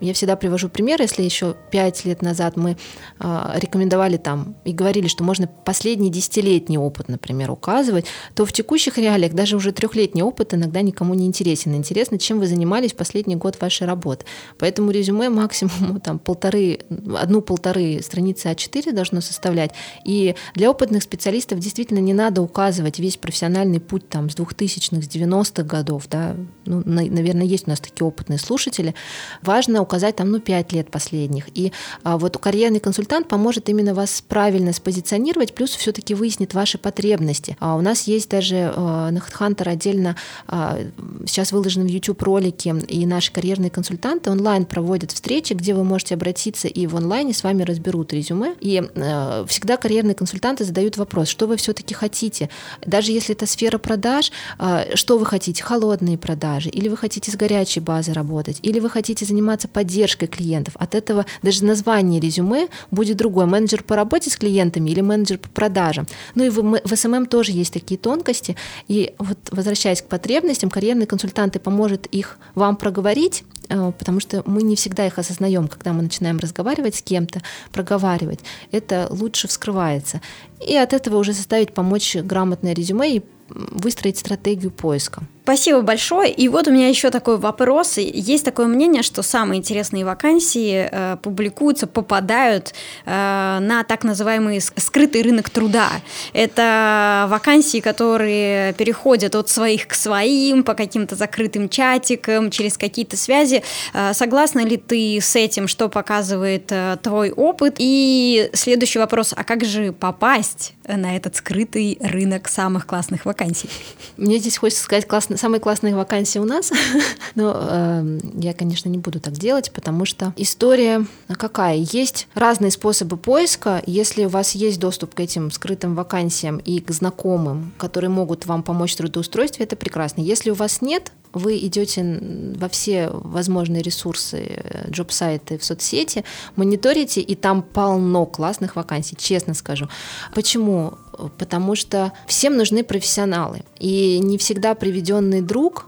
Speaker 3: я всегда привожу пример, если еще пять лет назад мы а, рекомендовали там и говорили, что можно последний десятилетний опыт, например, указывать, то в текущих реалиях даже уже трехлетний опыт иногда никому не интересен. Интересно, чем вы занимались последний год вашей работы. Поэтому резюме максимум там полторы, одну-полторы страницы А4 должно составлять. И для опытных специалистов действительно не надо указывать весь профессиональный путь там с 2000-х, с 90-х годов, да, ну, на, наверное, есть у нас такие опытные слушатели. Важно указать там, ну, 5 лет последних. И а, вот карьерный консультант поможет именно вас правильно спозиционировать, плюс все-таки выяснит ваши потребности. А у нас есть даже а, на HeadHunter отдельно а, сейчас выложены в YouTube ролики, и наши карьерные консультанты онлайн проводят встречи, где вы можете обратиться и в онлайне с вами разберут резюме. И а, всегда карьерные консультанты задают вопрос, что вы все-таки хотите. Даже если это сфера продаж, а, что вы хотите? Холодные продажи, или вы хотите с горячей базы работать, или вы хотите заниматься поддержкой клиентов. От этого даже название резюме будет другое. Менеджер по работе с клиентами или менеджер по продажам. Ну и в, SMM тоже есть такие тонкости. И вот возвращаясь к потребностям, карьерный консультант поможет их вам проговорить, Э, потому что мы не всегда их осознаем, когда мы начинаем разговаривать с кем-то, проговаривать. Это лучше вскрывается. И от этого уже составить, помочь грамотное резюме и выстроить стратегию поиска.
Speaker 2: Спасибо большое. И вот у меня еще такой вопрос. Есть такое мнение, что самые интересные вакансии э, публикуются, попадают э, на так называемый скрытый рынок труда. Это вакансии, которые переходят от своих к своим по каким-то закрытым чатикам, через какие-то связи. Э, согласна ли ты с этим, что показывает э, твой опыт? И следующий вопрос, а как же попасть на этот скрытый рынок самых классных вакансий?
Speaker 3: Мне здесь хочется сказать классно классно, самые классные вакансии у нас, [LAUGHS] но э, я, конечно, не буду так делать, потому что история какая? Есть разные способы поиска. Если у вас есть доступ к этим скрытым вакансиям и к знакомым, которые могут вам помочь в трудоустройстве, это прекрасно. Если у вас нет, вы идете во все возможные ресурсы, джоб-сайты в соцсети, мониторите, и там полно классных вакансий, честно скажу. Почему? Потому что всем нужны профессионалы. И не всегда приведенный друг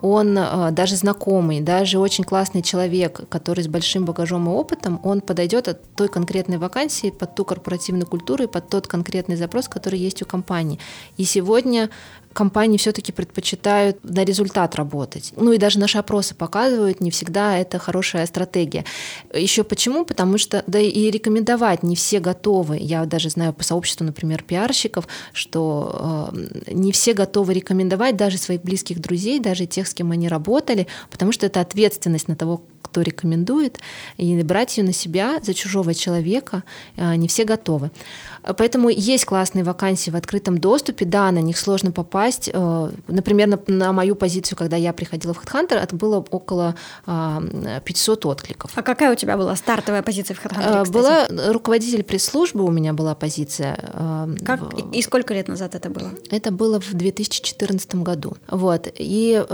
Speaker 3: он э, даже знакомый, даже очень классный человек, который с большим багажом и опытом, он подойдет от той конкретной вакансии под ту корпоративную культуру и под тот конкретный запрос, который есть у компании. И сегодня компании все-таки предпочитают на результат работать. Ну и даже наши опросы показывают, не всегда это хорошая стратегия. Еще почему? Потому что, да и рекомендовать не все готовы. Я даже знаю по сообществу, например, пиарщиков, что э, не все готовы рекомендовать даже своих близких друзей, даже тех, с кем они работали, потому что это ответственность на того, кто рекомендует, и брать ее на себя за чужого человека э, не все готовы. Поэтому есть классные вакансии в открытом доступе, да, на них сложно попасть. Э, например, на, на мою позицию, когда я приходила в HeadHunter, это было около 500 откликов.
Speaker 2: А какая у тебя была стартовая позиция в HeadHunter,
Speaker 3: кстати? Была руководитель пресс-службы, у меня была позиция.
Speaker 2: Как, и сколько лет назад это было?
Speaker 3: Это было в 2014 году. Вот. И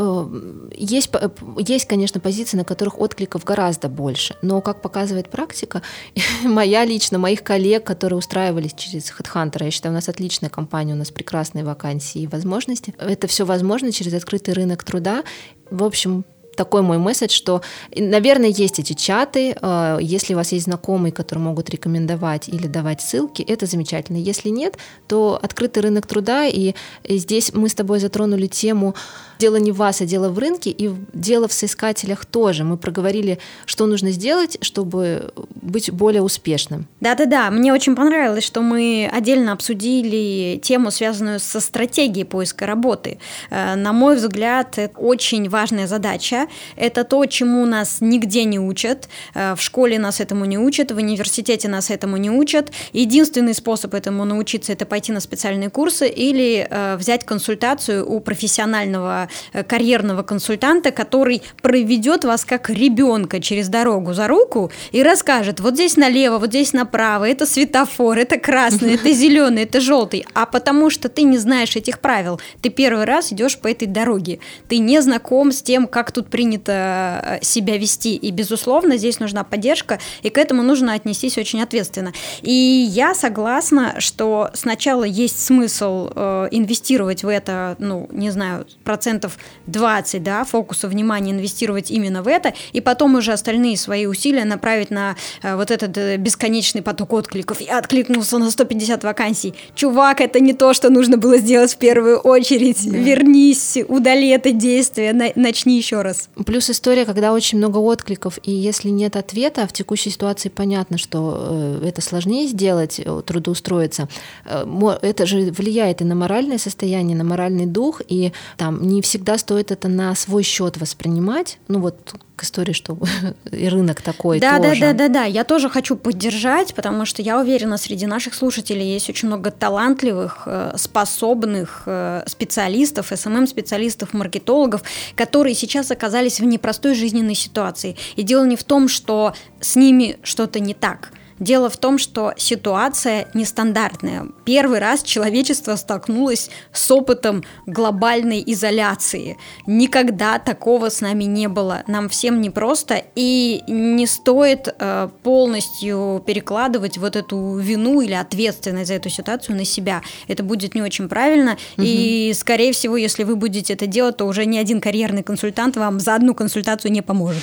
Speaker 3: есть, есть, конечно, позиции, на которых откликов гораздо больше. Но, как показывает практика, [LAUGHS] моя лично, моих коллег, которые устраивались через HeadHunter, я считаю, у нас отличная компания, у нас прекрасные вакансии и возможности. Это все возможно через открытый рынок труда. В общем, такой мой месседж, что, наверное, есть эти чаты. Э, если у вас есть знакомые, которые могут рекомендовать или давать ссылки, это замечательно. Если нет, то открытый рынок труда, и здесь мы с тобой затронули тему дело не в вас, а дело в рынке, и дело в соискателях тоже. Мы проговорили, что нужно сделать, чтобы быть более успешным.
Speaker 2: Да-да-да, мне очень понравилось, что мы отдельно обсудили тему, связанную со стратегией поиска работы. Э, на мой взгляд, это очень важная задача. Это то, чему нас нигде не учат. Э, в школе нас этому не учат, в университете нас этому не учат. Единственный способ этому научиться – это пойти на специальные курсы или э, взять консультацию у профессионального карьерного консультанта, который проведет вас как ребенка через дорогу за руку и расскажет, вот здесь налево, вот здесь направо, это светофор, это красный, это зеленый, это желтый. А потому что ты не знаешь этих правил, ты первый раз идешь по этой дороге, ты не знаком с тем, как тут принято э, себя вести. И, безусловно, здесь нужна поддержка, и к этому нужно отнестись очень ответственно. И я согласна, что сначала есть смысл э, инвестировать в это, ну, не знаю, процент процентов 20, да, фокуса внимания инвестировать именно в это, и потом уже остальные свои усилия направить на э, вот этот э, бесконечный поток откликов. Я откликнулся на 150 вакансий. Чувак, это не то, что нужно было сделать в первую очередь. Да. Вернись, удали это действие, на, начни еще раз.
Speaker 3: Плюс история, когда очень много откликов, и если нет ответа, в текущей ситуации понятно, что э, это сложнее сделать, трудоустроиться. Это же влияет и на моральное состояние, на моральный дух, и там не все всегда стоит это на свой счет воспринимать. Ну вот к истории, что [LAUGHS] и рынок такой
Speaker 2: да,
Speaker 3: тоже.
Speaker 2: Да, да, да, да. Я тоже хочу поддержать, потому что я уверена, среди наших слушателей есть очень много талантливых, э, способных э, специалистов, СММ-специалистов, маркетологов, которые сейчас оказались в непростой жизненной ситуации. И дело не в том, что с ними что-то не так – Дело в том, что ситуация нестандартная. Первый раз человечество столкнулось с опытом глобальной изоляции. Никогда такого с нами не было. Нам всем непросто, и не стоит э, полностью перекладывать вот эту вину или ответственность за эту ситуацию на себя. Это будет не очень правильно, угу. и, скорее всего, если вы будете это делать, то уже ни один карьерный консультант вам за одну консультацию не поможет.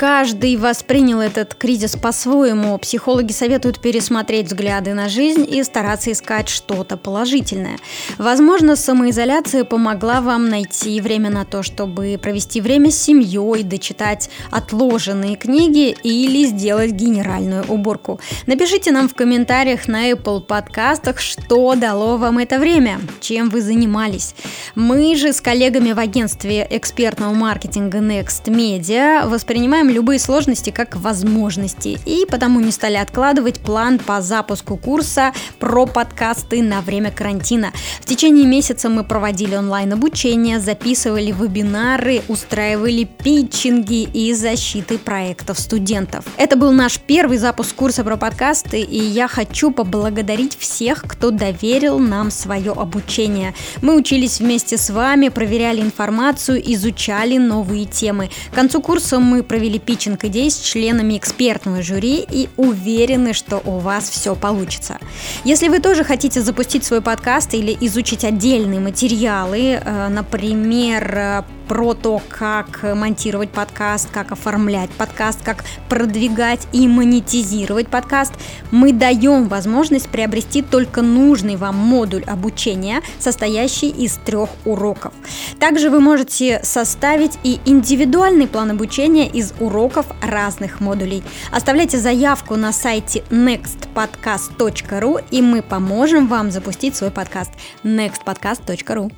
Speaker 2: Каждый воспринял этот кризис по-своему. Психологи советуют пересмотреть взгляды на жизнь и стараться искать что-то положительное. Возможно, самоизоляция помогла вам найти время на то, чтобы провести время с семьей, дочитать отложенные книги или сделать генеральную уборку. Напишите нам в комментариях на Apple подкастах, что дало вам это время, чем вы занимались. Мы же с коллегами в агентстве экспертного маркетинга Next Media воспринимаем любые сложности как возможности и потому не стали откладывать план по запуску курса про подкасты на время карантина. В течение месяца мы проводили онлайн-обучение, записывали вебинары, устраивали питчинги и защиты проектов студентов. Это был наш первый запуск курса про подкасты, и я хочу поблагодарить всех, кто доверил нам свое обучение. Мы учились вместе с вами, проверяли информацию, изучали новые темы. К концу курса мы провели питчинг идей с членами экспертного жюри и уверены, что у вас все получится. Если вы тоже хотите запустить свой подкаст или изучить отдельные материалы, э, например, э, про то, как монтировать подкаст, как оформлять подкаст, как продвигать и монетизировать подкаст, мы даем возможность приобрести только нужный вам модуль обучения, состоящий из трех уроков. Также вы можете составить и индивидуальный план обучения из уроков разных модулей. Оставляйте заявку на сайте nextpodcast.ru и мы поможем вам запустить свой подкаст nextpodcast.ru.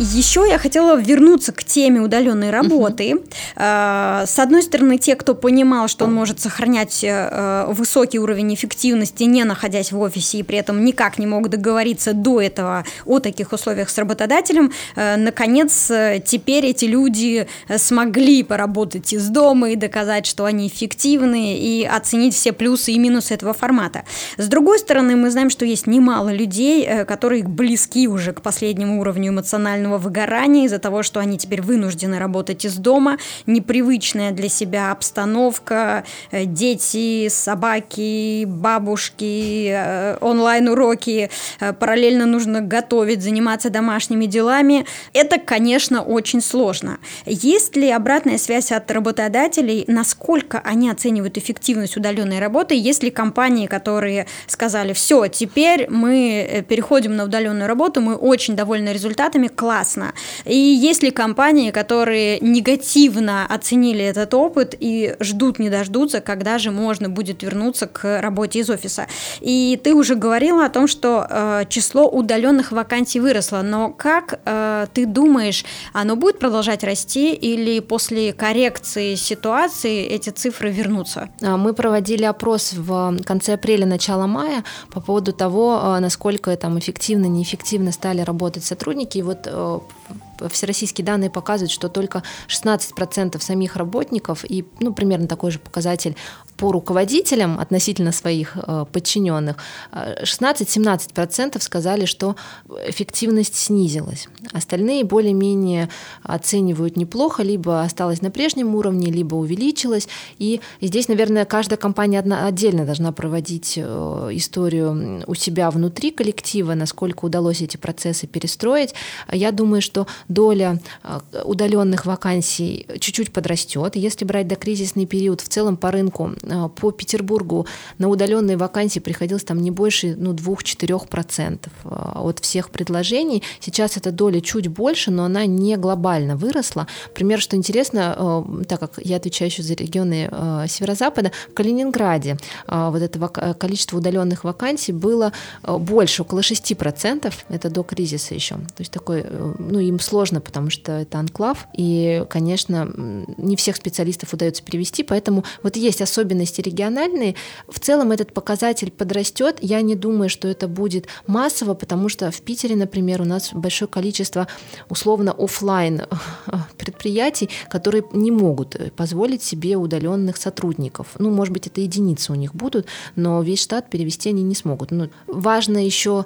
Speaker 2: Еще я хотела вернуться к теме удаленной работы. Uh-huh. С одной стороны, те, кто понимал, что он может сохранять э, высокий уровень эффективности, не находясь в офисе, и при этом никак не мог договориться до этого о таких условиях с работодателем, э, наконец, теперь эти люди смогли поработать из дома и доказать, что они эффективны, и оценить все плюсы и минусы этого формата. С другой стороны, мы знаем, что есть немало людей, которые близки уже к последнему уровню эмоционального эмоционального выгорания из-за того, что они теперь вынуждены работать из дома, непривычная для себя обстановка, э, дети, собаки, бабушки, э, онлайн-уроки, э, параллельно нужно готовить, заниматься домашними делами. Это, конечно, очень сложно. Есть ли обратная связь от работодателей, насколько они оценивают эффективность удаленной работы? Есть ли компании, которые сказали, все, теперь мы переходим на удаленную работу, мы очень довольны результатами, класс, классно. И есть ли компании, которые негативно оценили этот опыт и ждут, не дождутся, когда же можно будет вернуться к работе из офиса. И ты уже говорила о том, что э, число удаленных вакансий выросло, но как э, ты думаешь, оно будет продолжать расти или после коррекции ситуации эти цифры вернутся?
Speaker 3: А, мы проводили опрос в конце апреля, начало мая по поводу того, э, насколько там эффективно, неэффективно стали работать сотрудники. И вот э, всероссийские данные показывают, что только 16% самих работников и ну, примерно такой же показатель по руководителям относительно своих э, подчиненных 16-17% сказали, что эффективность снизилась. Остальные более-менее оценивают неплохо, либо осталась на прежнем уровне, либо увеличилась. И здесь, наверное, каждая компания отдельно должна проводить э, историю у себя внутри коллектива, насколько удалось эти процессы перестроить. Я думаю, что доля э, удаленных вакансий чуть-чуть подрастет. Если брать докризисный период, в целом по рынку по Петербургу на удаленные вакансии приходилось там не больше ну, 2-4% а, от всех предложений. Сейчас эта доля чуть больше, но она не глобально выросла. Пример, что интересно, а, так как я отвечаю еще за регионы Северо-Запада, в Калининграде вот это количество удаленных вакансий было больше, около 6%, это до кризиса еще. То есть такой, э, ну им сложно, потому что это анклав, и, конечно, не всех специалистов удается перевести, поэтому вот есть особенность особенности региональные, в целом этот показатель подрастет. Я не думаю, что это будет массово, потому что в Питере, например, у нас большое количество условно офлайн предприятий, которые не могут позволить себе удаленных сотрудников. Ну, может быть, это единицы у них будут, но весь штат перевести они не смогут. Ну, важно еще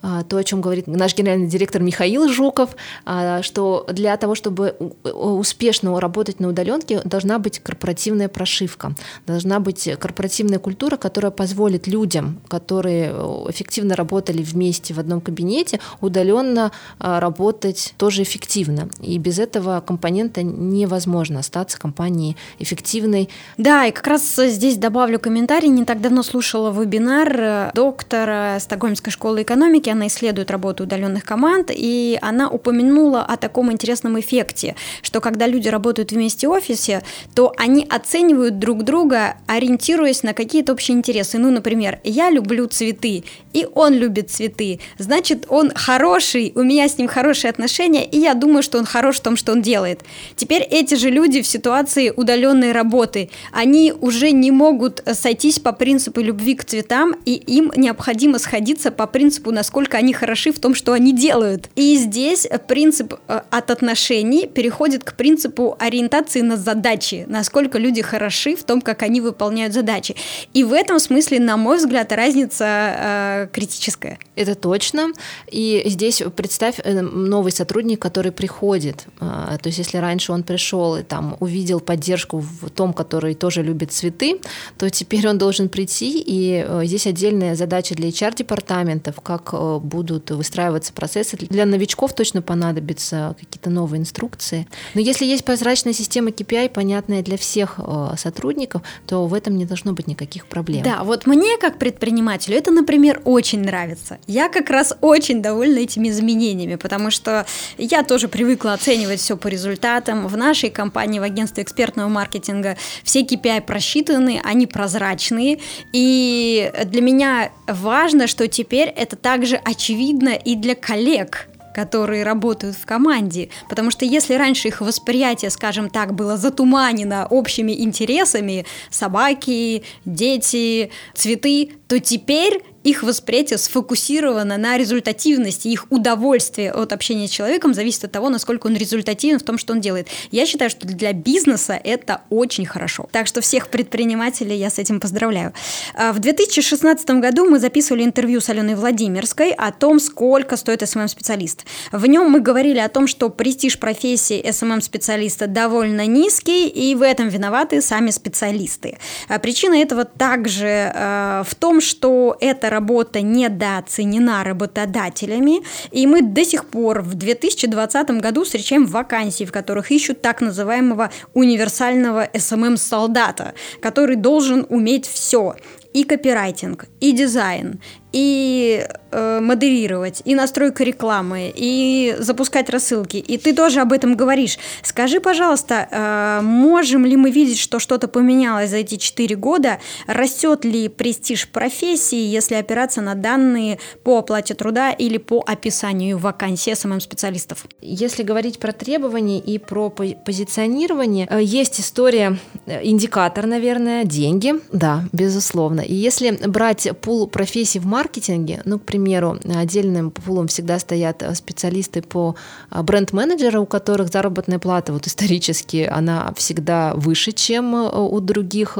Speaker 3: то, о чем говорит наш генеральный директор Михаил Жуков, а, что для того, чтобы успешно работать на удаленке, должна быть корпоративная прошивка, должна быть корпоративная культура, которая позволит людям, которые эффективно работали вместе в одном кабинете, удаленно работать тоже эффективно. И без этого компонента невозможно остаться компанией эффективной.
Speaker 2: Да, и как раз здесь добавлю комментарий. Не так давно слушала вебинар э, доктора Стокгольмской школы экономики. Она исследует работу удаленных команд, и она упомянула о таком интересном эффекте, что когда люди работают вместе в офисе, то они оценивают друг друга, ориентируясь на какие-то общие интересы. Ну, например, я люблю цветы, и он любит цветы. Значит, он хороший, у меня с ним хорошие отношения, и я думаю, что он хорош в том, что он делает. Теперь эти же люди в ситуации удаленной работы, они уже не могут сойтись по принципу любви к цветам, и им необходимо сходиться по принципу, насколько они хороши в том, что они делают. И здесь принцип э, от отношений переходит к принципу ориентации на задачи, насколько люди хороши в том, как они выполняют задачи. И в этом смысле, на мой взгляд, разница э, критическая.
Speaker 3: Это точно. И здесь представь э, новый сотрудник, который приходит. Э, то есть если раньше он пришел и там увидел поддержку в том, который тоже любит цветы, то теперь он должен прийти, и э, здесь отдельная задача для HR-департаментов, как будут выстраиваться процессы. Для новичков точно понадобятся какие-то новые инструкции. Но если есть прозрачная система KPI, понятная для всех сотрудников, то в этом не должно быть никаких проблем.
Speaker 2: Да, вот мне как предпринимателю это, например, очень нравится. Я как раз очень довольна этими изменениями, потому что я тоже привыкла оценивать все по результатам. В нашей компании, в агентстве экспертного маркетинга, все KPI просчитаны, они прозрачные. И для меня важно, что теперь это также очевидно и для коллег которые работают в команде. Потому что если раньше их восприятие, скажем так, было затуманено общими интересами, собаки, дети, цветы, то теперь их восприятие сфокусировано на результативности, их удовольствие от общения с человеком зависит от того, насколько он результативен в том, что он делает. Я считаю, что для бизнеса это очень хорошо. Так что всех предпринимателей я с этим поздравляю. А, в 2016 году мы записывали интервью с Аленой Владимирской о том, сколько стоит SMM-специалист. В нем мы говорили о том, что престиж профессии SMM-специалиста довольно низкий, и в этом виноваты сами специалисты. А, причина этого также э, в том, что это работа недооценена работодателями, и мы до сих пор в 2020 году встречаем вакансии, в которых ищут так называемого универсального SMM-солдата, который должен уметь все и копирайтинг, и дизайн, и э, модерировать, и настройка рекламы, и запускать рассылки. И ты тоже об этом говоришь. Скажи, пожалуйста, э, можем ли мы видеть, что что-то поменялось за эти четыре года? Растет ли престиж профессии, если опираться на данные по оплате труда или по описанию вакансии SMM-специалистов?
Speaker 3: Если говорить про требования и про позиционирование, э, есть история, э, индикатор, наверное, деньги, да, безусловно. И если брать пул профессий в маркетинге, ну, к примеру, отдельным пулом всегда стоят э, специалисты по э, бренд-менеджеру, у которых заработная плата вот исторически она всегда выше, чем э, у других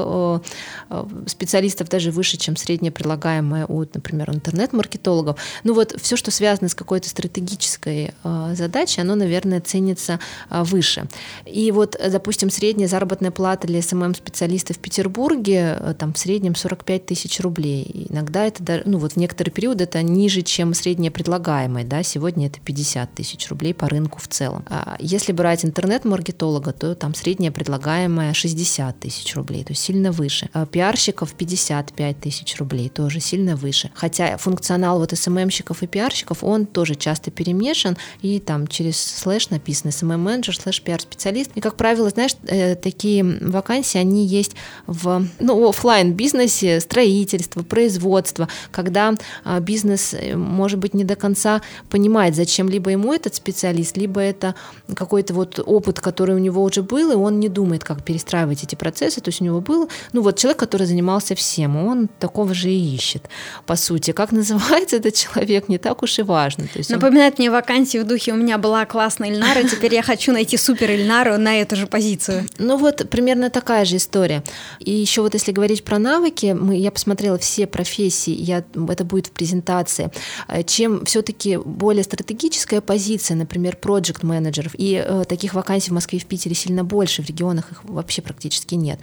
Speaker 3: специалистов, даже выше, чем средняя предлагаемая у, например, интернет-маркетологов. Ну вот все, что связано с какой-то стратегической задачей, оно, наверное, ценится выше. И вот, допустим, средняя заработная плата для СММ-специалистов в Петербурге там в среднем 45 тысяч рублей. Иногда это, ну вот в некоторый период это ниже, чем среднее предлагаемое, да, сегодня это 50 тысяч рублей по рынку в целом. А если брать интернет-маркетолога, то там среднее предлагаемое 60 тысяч рублей, то есть сильно выше. А пиарщиков 55 тысяч рублей, тоже сильно выше. Хотя функционал вот СММщиков и пиарщиков, он тоже часто перемешан, и там через слэш написано SMM-менеджер, слэш пиар-специалист. И, как правило, знаешь, э, такие вакансии, они есть в ну, офлайн бизнесе строительство, производство, когда а, бизнес, э, может быть, не до конца понимает, зачем либо ему этот специалист, либо это какой-то вот опыт, который у него уже был, и он не думает, как перестраивать эти процессы. То есть у него был, ну вот человек, который занимался всем, он такого же и ищет, по сути. Как называется этот человек, не так уж и важно. То
Speaker 2: есть Напоминает он... мне вакансии в духе «У меня была классная Ильнара, теперь я хочу найти супер Ильнару на эту же позицию».
Speaker 3: Ну вот примерно такая же история. И еще вот если говорить про навыки, мы, я посмотрела все профессии, я, это будет в презентации, э, чем все-таки более стратегическая позиция, например, проект менеджеров и э, таких вакансий в Москве и в Питере сильно больше, в регионах их вообще практически нет.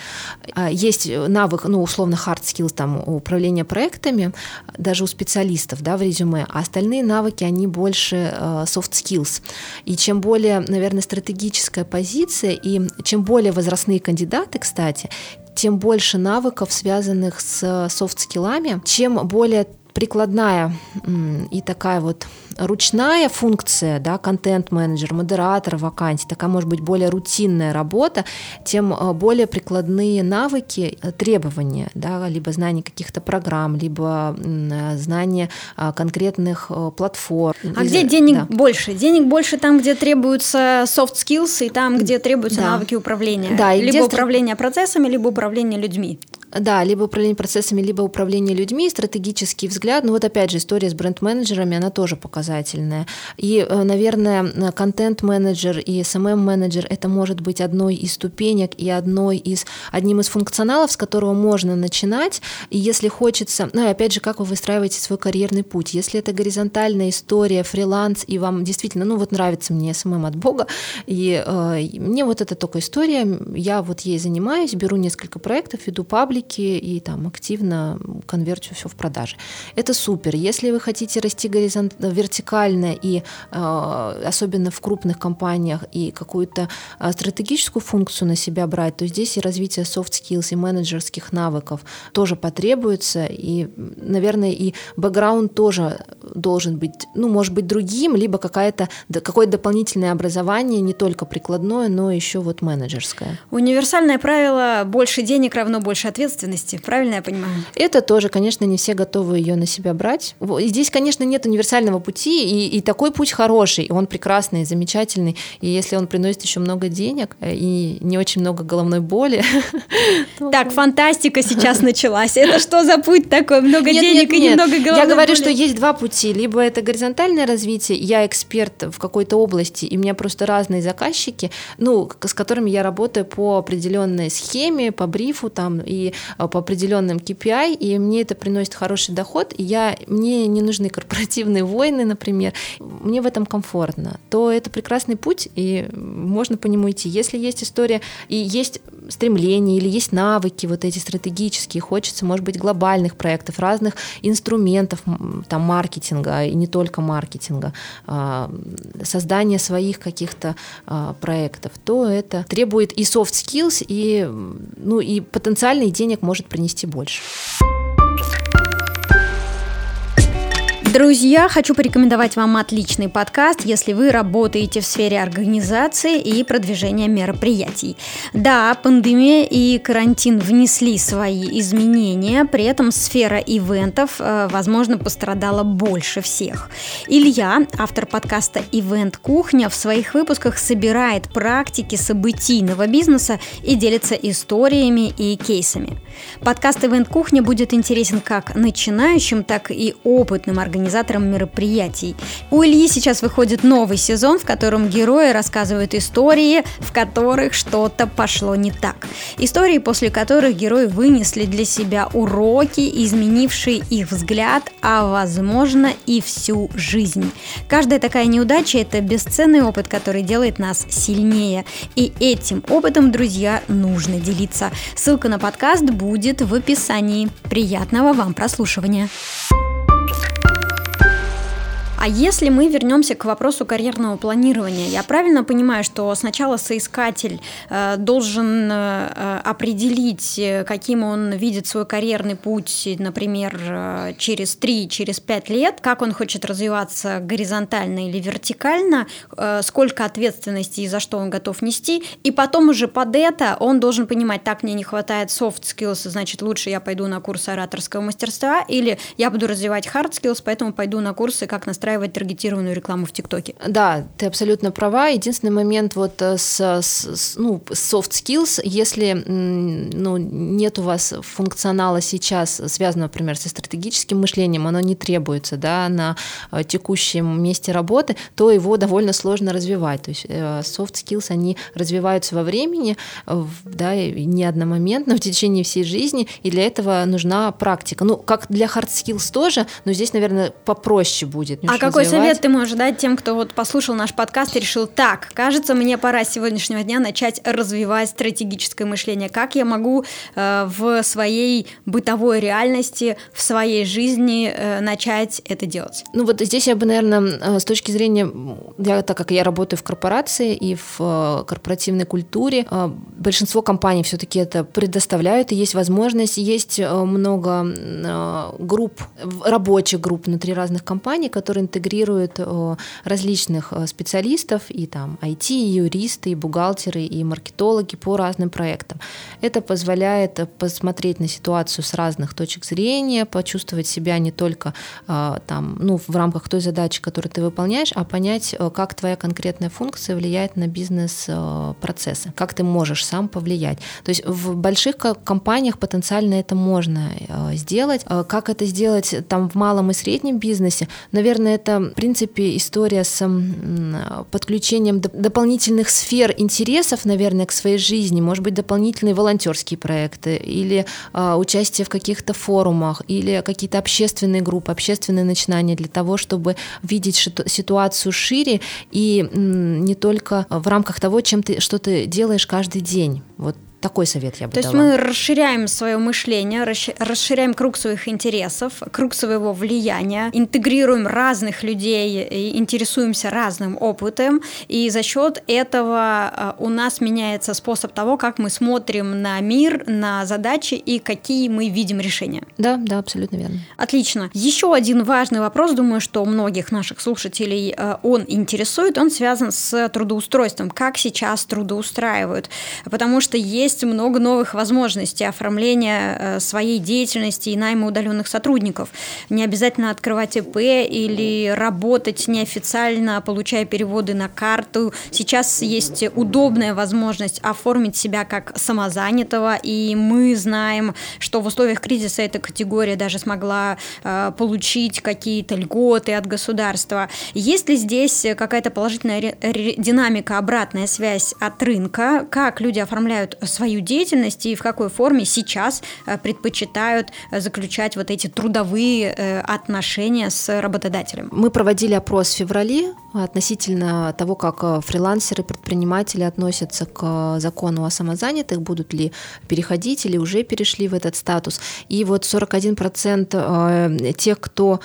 Speaker 3: А есть навык, ну, условно, hard skills, там, управления проектами, даже у специалистов, да, в резюме, а остальные навыки, они больше э, soft skills. И чем более, наверное, стратегическая позиция, и чем более возрастные кандидаты, кстати, тем больше навыков, связанных с софт-скиллами, чем более прикладная и такая вот ручная функция, да, контент-менеджер, модератор вакансий, такая может быть более рутинная работа, тем э, более прикладные навыки, э, требования, да, либо знание каких-то программ, либо э, знание конкретных платформ.
Speaker 2: А где денег да. больше? Денег больше там, где требуются soft skills и там, где требуются да. навыки управления. Да, либо где... управление процессами, либо управление людьми.
Speaker 3: Да, либо управление процессами, либо управление людьми, стратегический взгляд. Ну вот опять же история с бренд-менеджерами, она тоже показательная. И, э, наверное, контент-менеджер и SMM-менеджер это может быть одной из ступенек и одной из, одним из функционалов, с которого можно начинать. И если хочется, ну и опять же, как вы выстраиваете свой карьерный путь. Если это горизонтальная история, фриланс, и вам действительно, ну вот нравится мне SMM от Бога, и э, мне вот эта только история, я вот ей занимаюсь, беру несколько проектов, веду паблик, паблики и там активно конвертю все в продажи. Это супер. Если вы хотите расти горизонт вертикально и э, особенно в крупных компаниях и какую-то э, стратегическую функцию на себя брать, то здесь и развитие soft skills и менеджерских навыков тоже потребуется. И, наверное, и бэкграунд тоже должен быть, ну, может быть, другим, либо какая-то, какое-то дополнительное образование, не только прикладное, но еще вот менеджерское.
Speaker 2: Универсальное правило «больше денег равно больше ответственности» ответственности, правильно я понимаю?
Speaker 3: Это тоже, конечно, не все готовы ее на себя брать. И здесь, конечно, нет универсального пути, и, и такой путь хороший, и он прекрасный, замечательный. И если он приносит еще много денег э, и не очень много головной боли. [LAUGHS]
Speaker 2: Так, фантастика сейчас [LAUGHS] началась. Это что за путь такой? Много денег и немного головной
Speaker 3: Я говорю, что есть два пути. Либо это горизонтальное развитие, я эксперт в какой-то области, и у меня просто разные заказчики, ну, с которыми я работаю по определенной схеме, по брифу там, и Э, по определенным KPI, и мне это приносит хороший доход, и я, мне не нужны корпоративные войны, например, мне в этом комфортно, то это прекрасный путь, и можно по нему идти. Если есть история и есть стремление или есть навыки вот эти стратегические, хочется, может быть, глобальных проектов, разных инструментов там, маркетинга и не только маркетинга, а, создания своих каких-то а, проектов, то это требует и soft skills, и, ну, и потенциальный денег может принести больше.
Speaker 2: Друзья, хочу порекомендовать вам отличный подкаст, если вы работаете в сфере организации и продвижения мероприятий. Да, пандемия и карантин внесли свои изменения, при этом сфера ивентов, э, возможно, пострадала больше всех. Илья, автор подкаста «Ивент Кухня», в своих выпусках собирает практики событийного бизнеса и делится историями и кейсами. Подкаст «Ивент Кухня» будет интересен как начинающим, так и опытным организаторам организатором мероприятий. У Ильи сейчас выходит новый сезон, в котором герои рассказывают истории, в которых что-то пошло не так. Истории, после которых герои вынесли для себя уроки, изменившие их взгляд, а возможно и всю жизнь. Каждая такая неудача – это бесценный опыт, который делает нас сильнее. И этим опытом, друзья, нужно делиться. Ссылка на подкаст будет в описании. Приятного вам прослушивания! А если мы вернемся к вопросу карьерного планирования, я правильно понимаю, что сначала соискатель э, должен э, определить, э, каким он видит свой карьерный путь, например, э, через 3, через 5 лет, как он хочет развиваться горизонтально или вертикально, э, сколько ответственности и за что он готов нести, и потом уже под это он должен понимать, так мне не хватает soft skills, значит лучше я пойду на курсы ораторского мастерства, или я буду развивать hard skills, поэтому пойду на курсы, как настраивать настраивать таргетированную рекламу в ТикТоке.
Speaker 3: Да, ты абсолютно права. Единственный момент вот э, с, с ну, soft skills, если ну, нет у вас функционала сейчас, связанного, например, со стратегическим мышлением, оно не требуется да, на э, текущем месте работы, то его довольно сложно развивать. То есть э, soft skills, они развиваются во времени, да, не одномоментно, в течение всей жизни, и для этого нужна практика. Ну, как для hard skills тоже, но здесь, наверное, попроще будет.
Speaker 2: А какой развивать. совет ты можешь дать тем, кто вот послушал наш подкаст и решил, так, кажется, мне пора с сегодняшнего дня начать развивать стратегическое мышление. Как я могу э, в своей бытовой реальности, в своей жизни э, начать это делать?
Speaker 3: Ну вот здесь я бы, наверное, э, с точки зрения, я, так как я работаю в корпорации и в э, корпоративной культуре, э, большинство компаний все-таки это предоставляют, и есть возможность, есть э, много групп, рабочих групп внутри разных компаний, которые интегрируют э, различных э, специалистов, и там IT, и юристы, и бухгалтеры, и маркетологи по разным проектам. Это позволяет посмотреть на ситуацию с разных точек зрения, почувствовать себя не только э, там, ну, в рамках той задачи, которую ты выполняешь, а понять, как твоя конкретная функция влияет на бизнес-процессы, как ты можешь сам повлиять. То есть в больших компаниях потенциально это можно сделать. Как это сделать там в малом и среднем бизнесе? Наверное, это, в принципе, история с подключением дополнительных сфер интересов, наверное, к своей жизни, может быть, дополнительные волонтерские проекты или а, участие в каких-то форумах или какие-то общественные группы, общественные начинания для того, чтобы видеть ситуацию шире и не только в рамках того, чем ты, что ты делаешь каждый день. Вот такой совет я бы
Speaker 2: То
Speaker 3: дала.
Speaker 2: есть мы расширяем свое мышление, расширяем круг своих интересов, круг своего влияния, интегрируем разных людей, интересуемся разным опытом, и за счет этого а, у нас меняется способ того, как мы смотрим на мир, на задачи и какие мы видим решения.
Speaker 3: Да, да, абсолютно верно.
Speaker 2: Отлично. Еще один важный вопрос, думаю, что многих наших слушателей а, он интересует, он связан с трудоустройством. Как сейчас трудоустраивают? Потому что есть есть много новых возможностей оформления э, своей деятельности и найма удаленных сотрудников. Не обязательно открывать ИП или работать неофициально, получая переводы на карту. Сейчас есть удобная возможность оформить себя как самозанятого, и мы знаем, что в условиях кризиса эта категория даже смогла э, получить какие-то льготы от государства. Есть ли здесь какая-то положительная динамика, обратная связь от рынка? Как люди оформляют свою деятельность и в какой форме сейчас э, предпочитают э, заключать вот эти трудовые э, отношения с работодателем?
Speaker 3: Мы проводили опрос в феврале относительно того, как фрилансеры, предприниматели относятся к закону о самозанятых, будут ли переходить или уже перешли в этот статус. И вот 41% тех, кто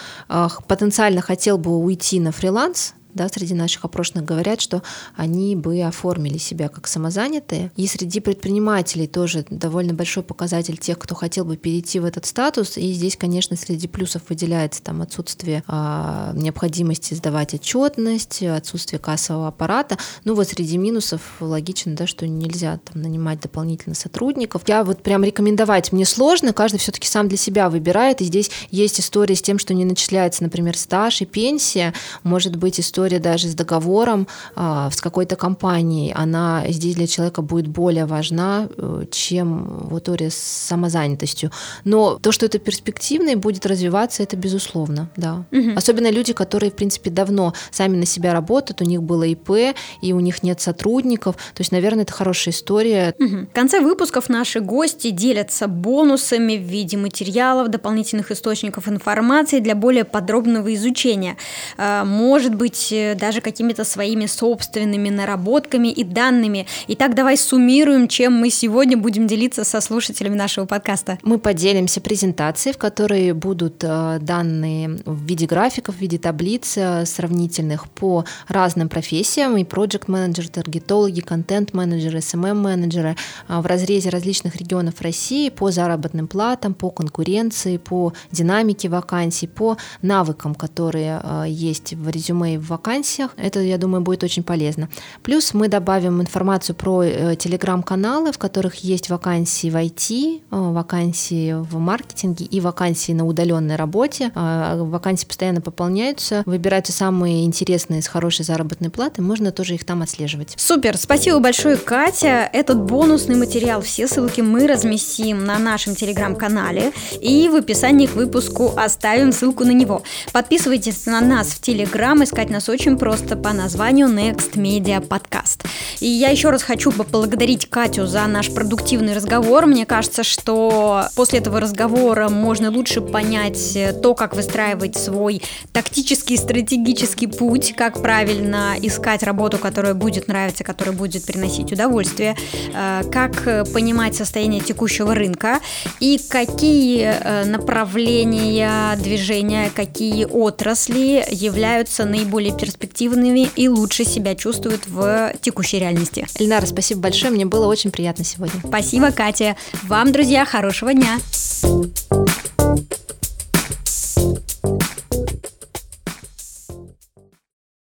Speaker 3: потенциально хотел бы уйти на фриланс, да, среди наших опрошенных говорят, что они бы оформили себя как самозанятые. И среди предпринимателей тоже довольно большой показатель тех, кто хотел бы перейти в этот статус. И здесь, конечно, среди плюсов выделяется там отсутствие а, необходимости сдавать отчетность, отсутствие кассового аппарата. Ну вот среди минусов логично, да, что нельзя там нанимать дополнительно сотрудников. Я вот прям рекомендовать мне сложно, каждый все-таки сам для себя выбирает. И здесь есть история с тем, что не начисляется, например, стаж и пенсия. Может быть история история даже с договором а, с какой-то компанией, она здесь для человека будет более важна, э, чем в история с самозанятостью. Но то, что это перспективно и будет развиваться, это безусловно, да. Угу. Особенно люди, которые, в принципе, давно сами на себя работают, у них было ИП, и у них нет сотрудников. То есть, наверное, это хорошая история.
Speaker 2: Угу. В конце выпусков наши гости делятся бонусами в виде материалов, дополнительных источников информации для более подробного изучения. А, может быть, даже какими-то своими собственными наработками и данными. Итак, давай суммируем, чем мы сегодня будем делиться со слушателями нашего подкаста.
Speaker 3: Мы поделимся презентацией, в которой будут э, данные в виде графиков, в виде таблиц э, сравнительных по разным профессиям, и проект менеджеры таргетологи, контент-менеджеры, SMM-менеджеры э, в разрезе различных регионов России по заработным платам, по конкуренции, по динамике вакансий, по навыкам, которые есть в резюме и в вакансиях. Это, я думаю, будет очень полезно. Плюс мы добавим информацию про э, телеграм-каналы, в которых есть вакансии в IT, э, вакансии в маркетинге и вакансии на удаленной работе. А, вакансии постоянно пополняются, выбираются самые интересные с хорошей заработной платой, можно тоже их там отслеживать.
Speaker 2: Супер, спасибо большое, Катя. Этот бонусный материал, все ссылки мы разместим на нашем телеграм-канале и в описании к выпуску оставим ссылку на него. Подписывайтесь на нас в телеграм, искать нас очень просто по названию Next Media Podcast. И я еще раз хочу поблагодарить Катю за наш продуктивный разговор. Мне кажется, что после этого разговора можно лучше понять то, как выстраивать свой тактический, стратегический путь, как правильно искать работу, которая будет нравиться, которая будет приносить удовольствие, э, как понимать состояние текущего рынка и какие э, направления движения, какие отрасли являются наиболее перспективными и лучше себя чувствуют в текущей реальности.
Speaker 3: Эльнара, спасибо большое, мне было очень приятно сегодня.
Speaker 2: Спасибо, Катя. Вам, друзья, хорошего дня.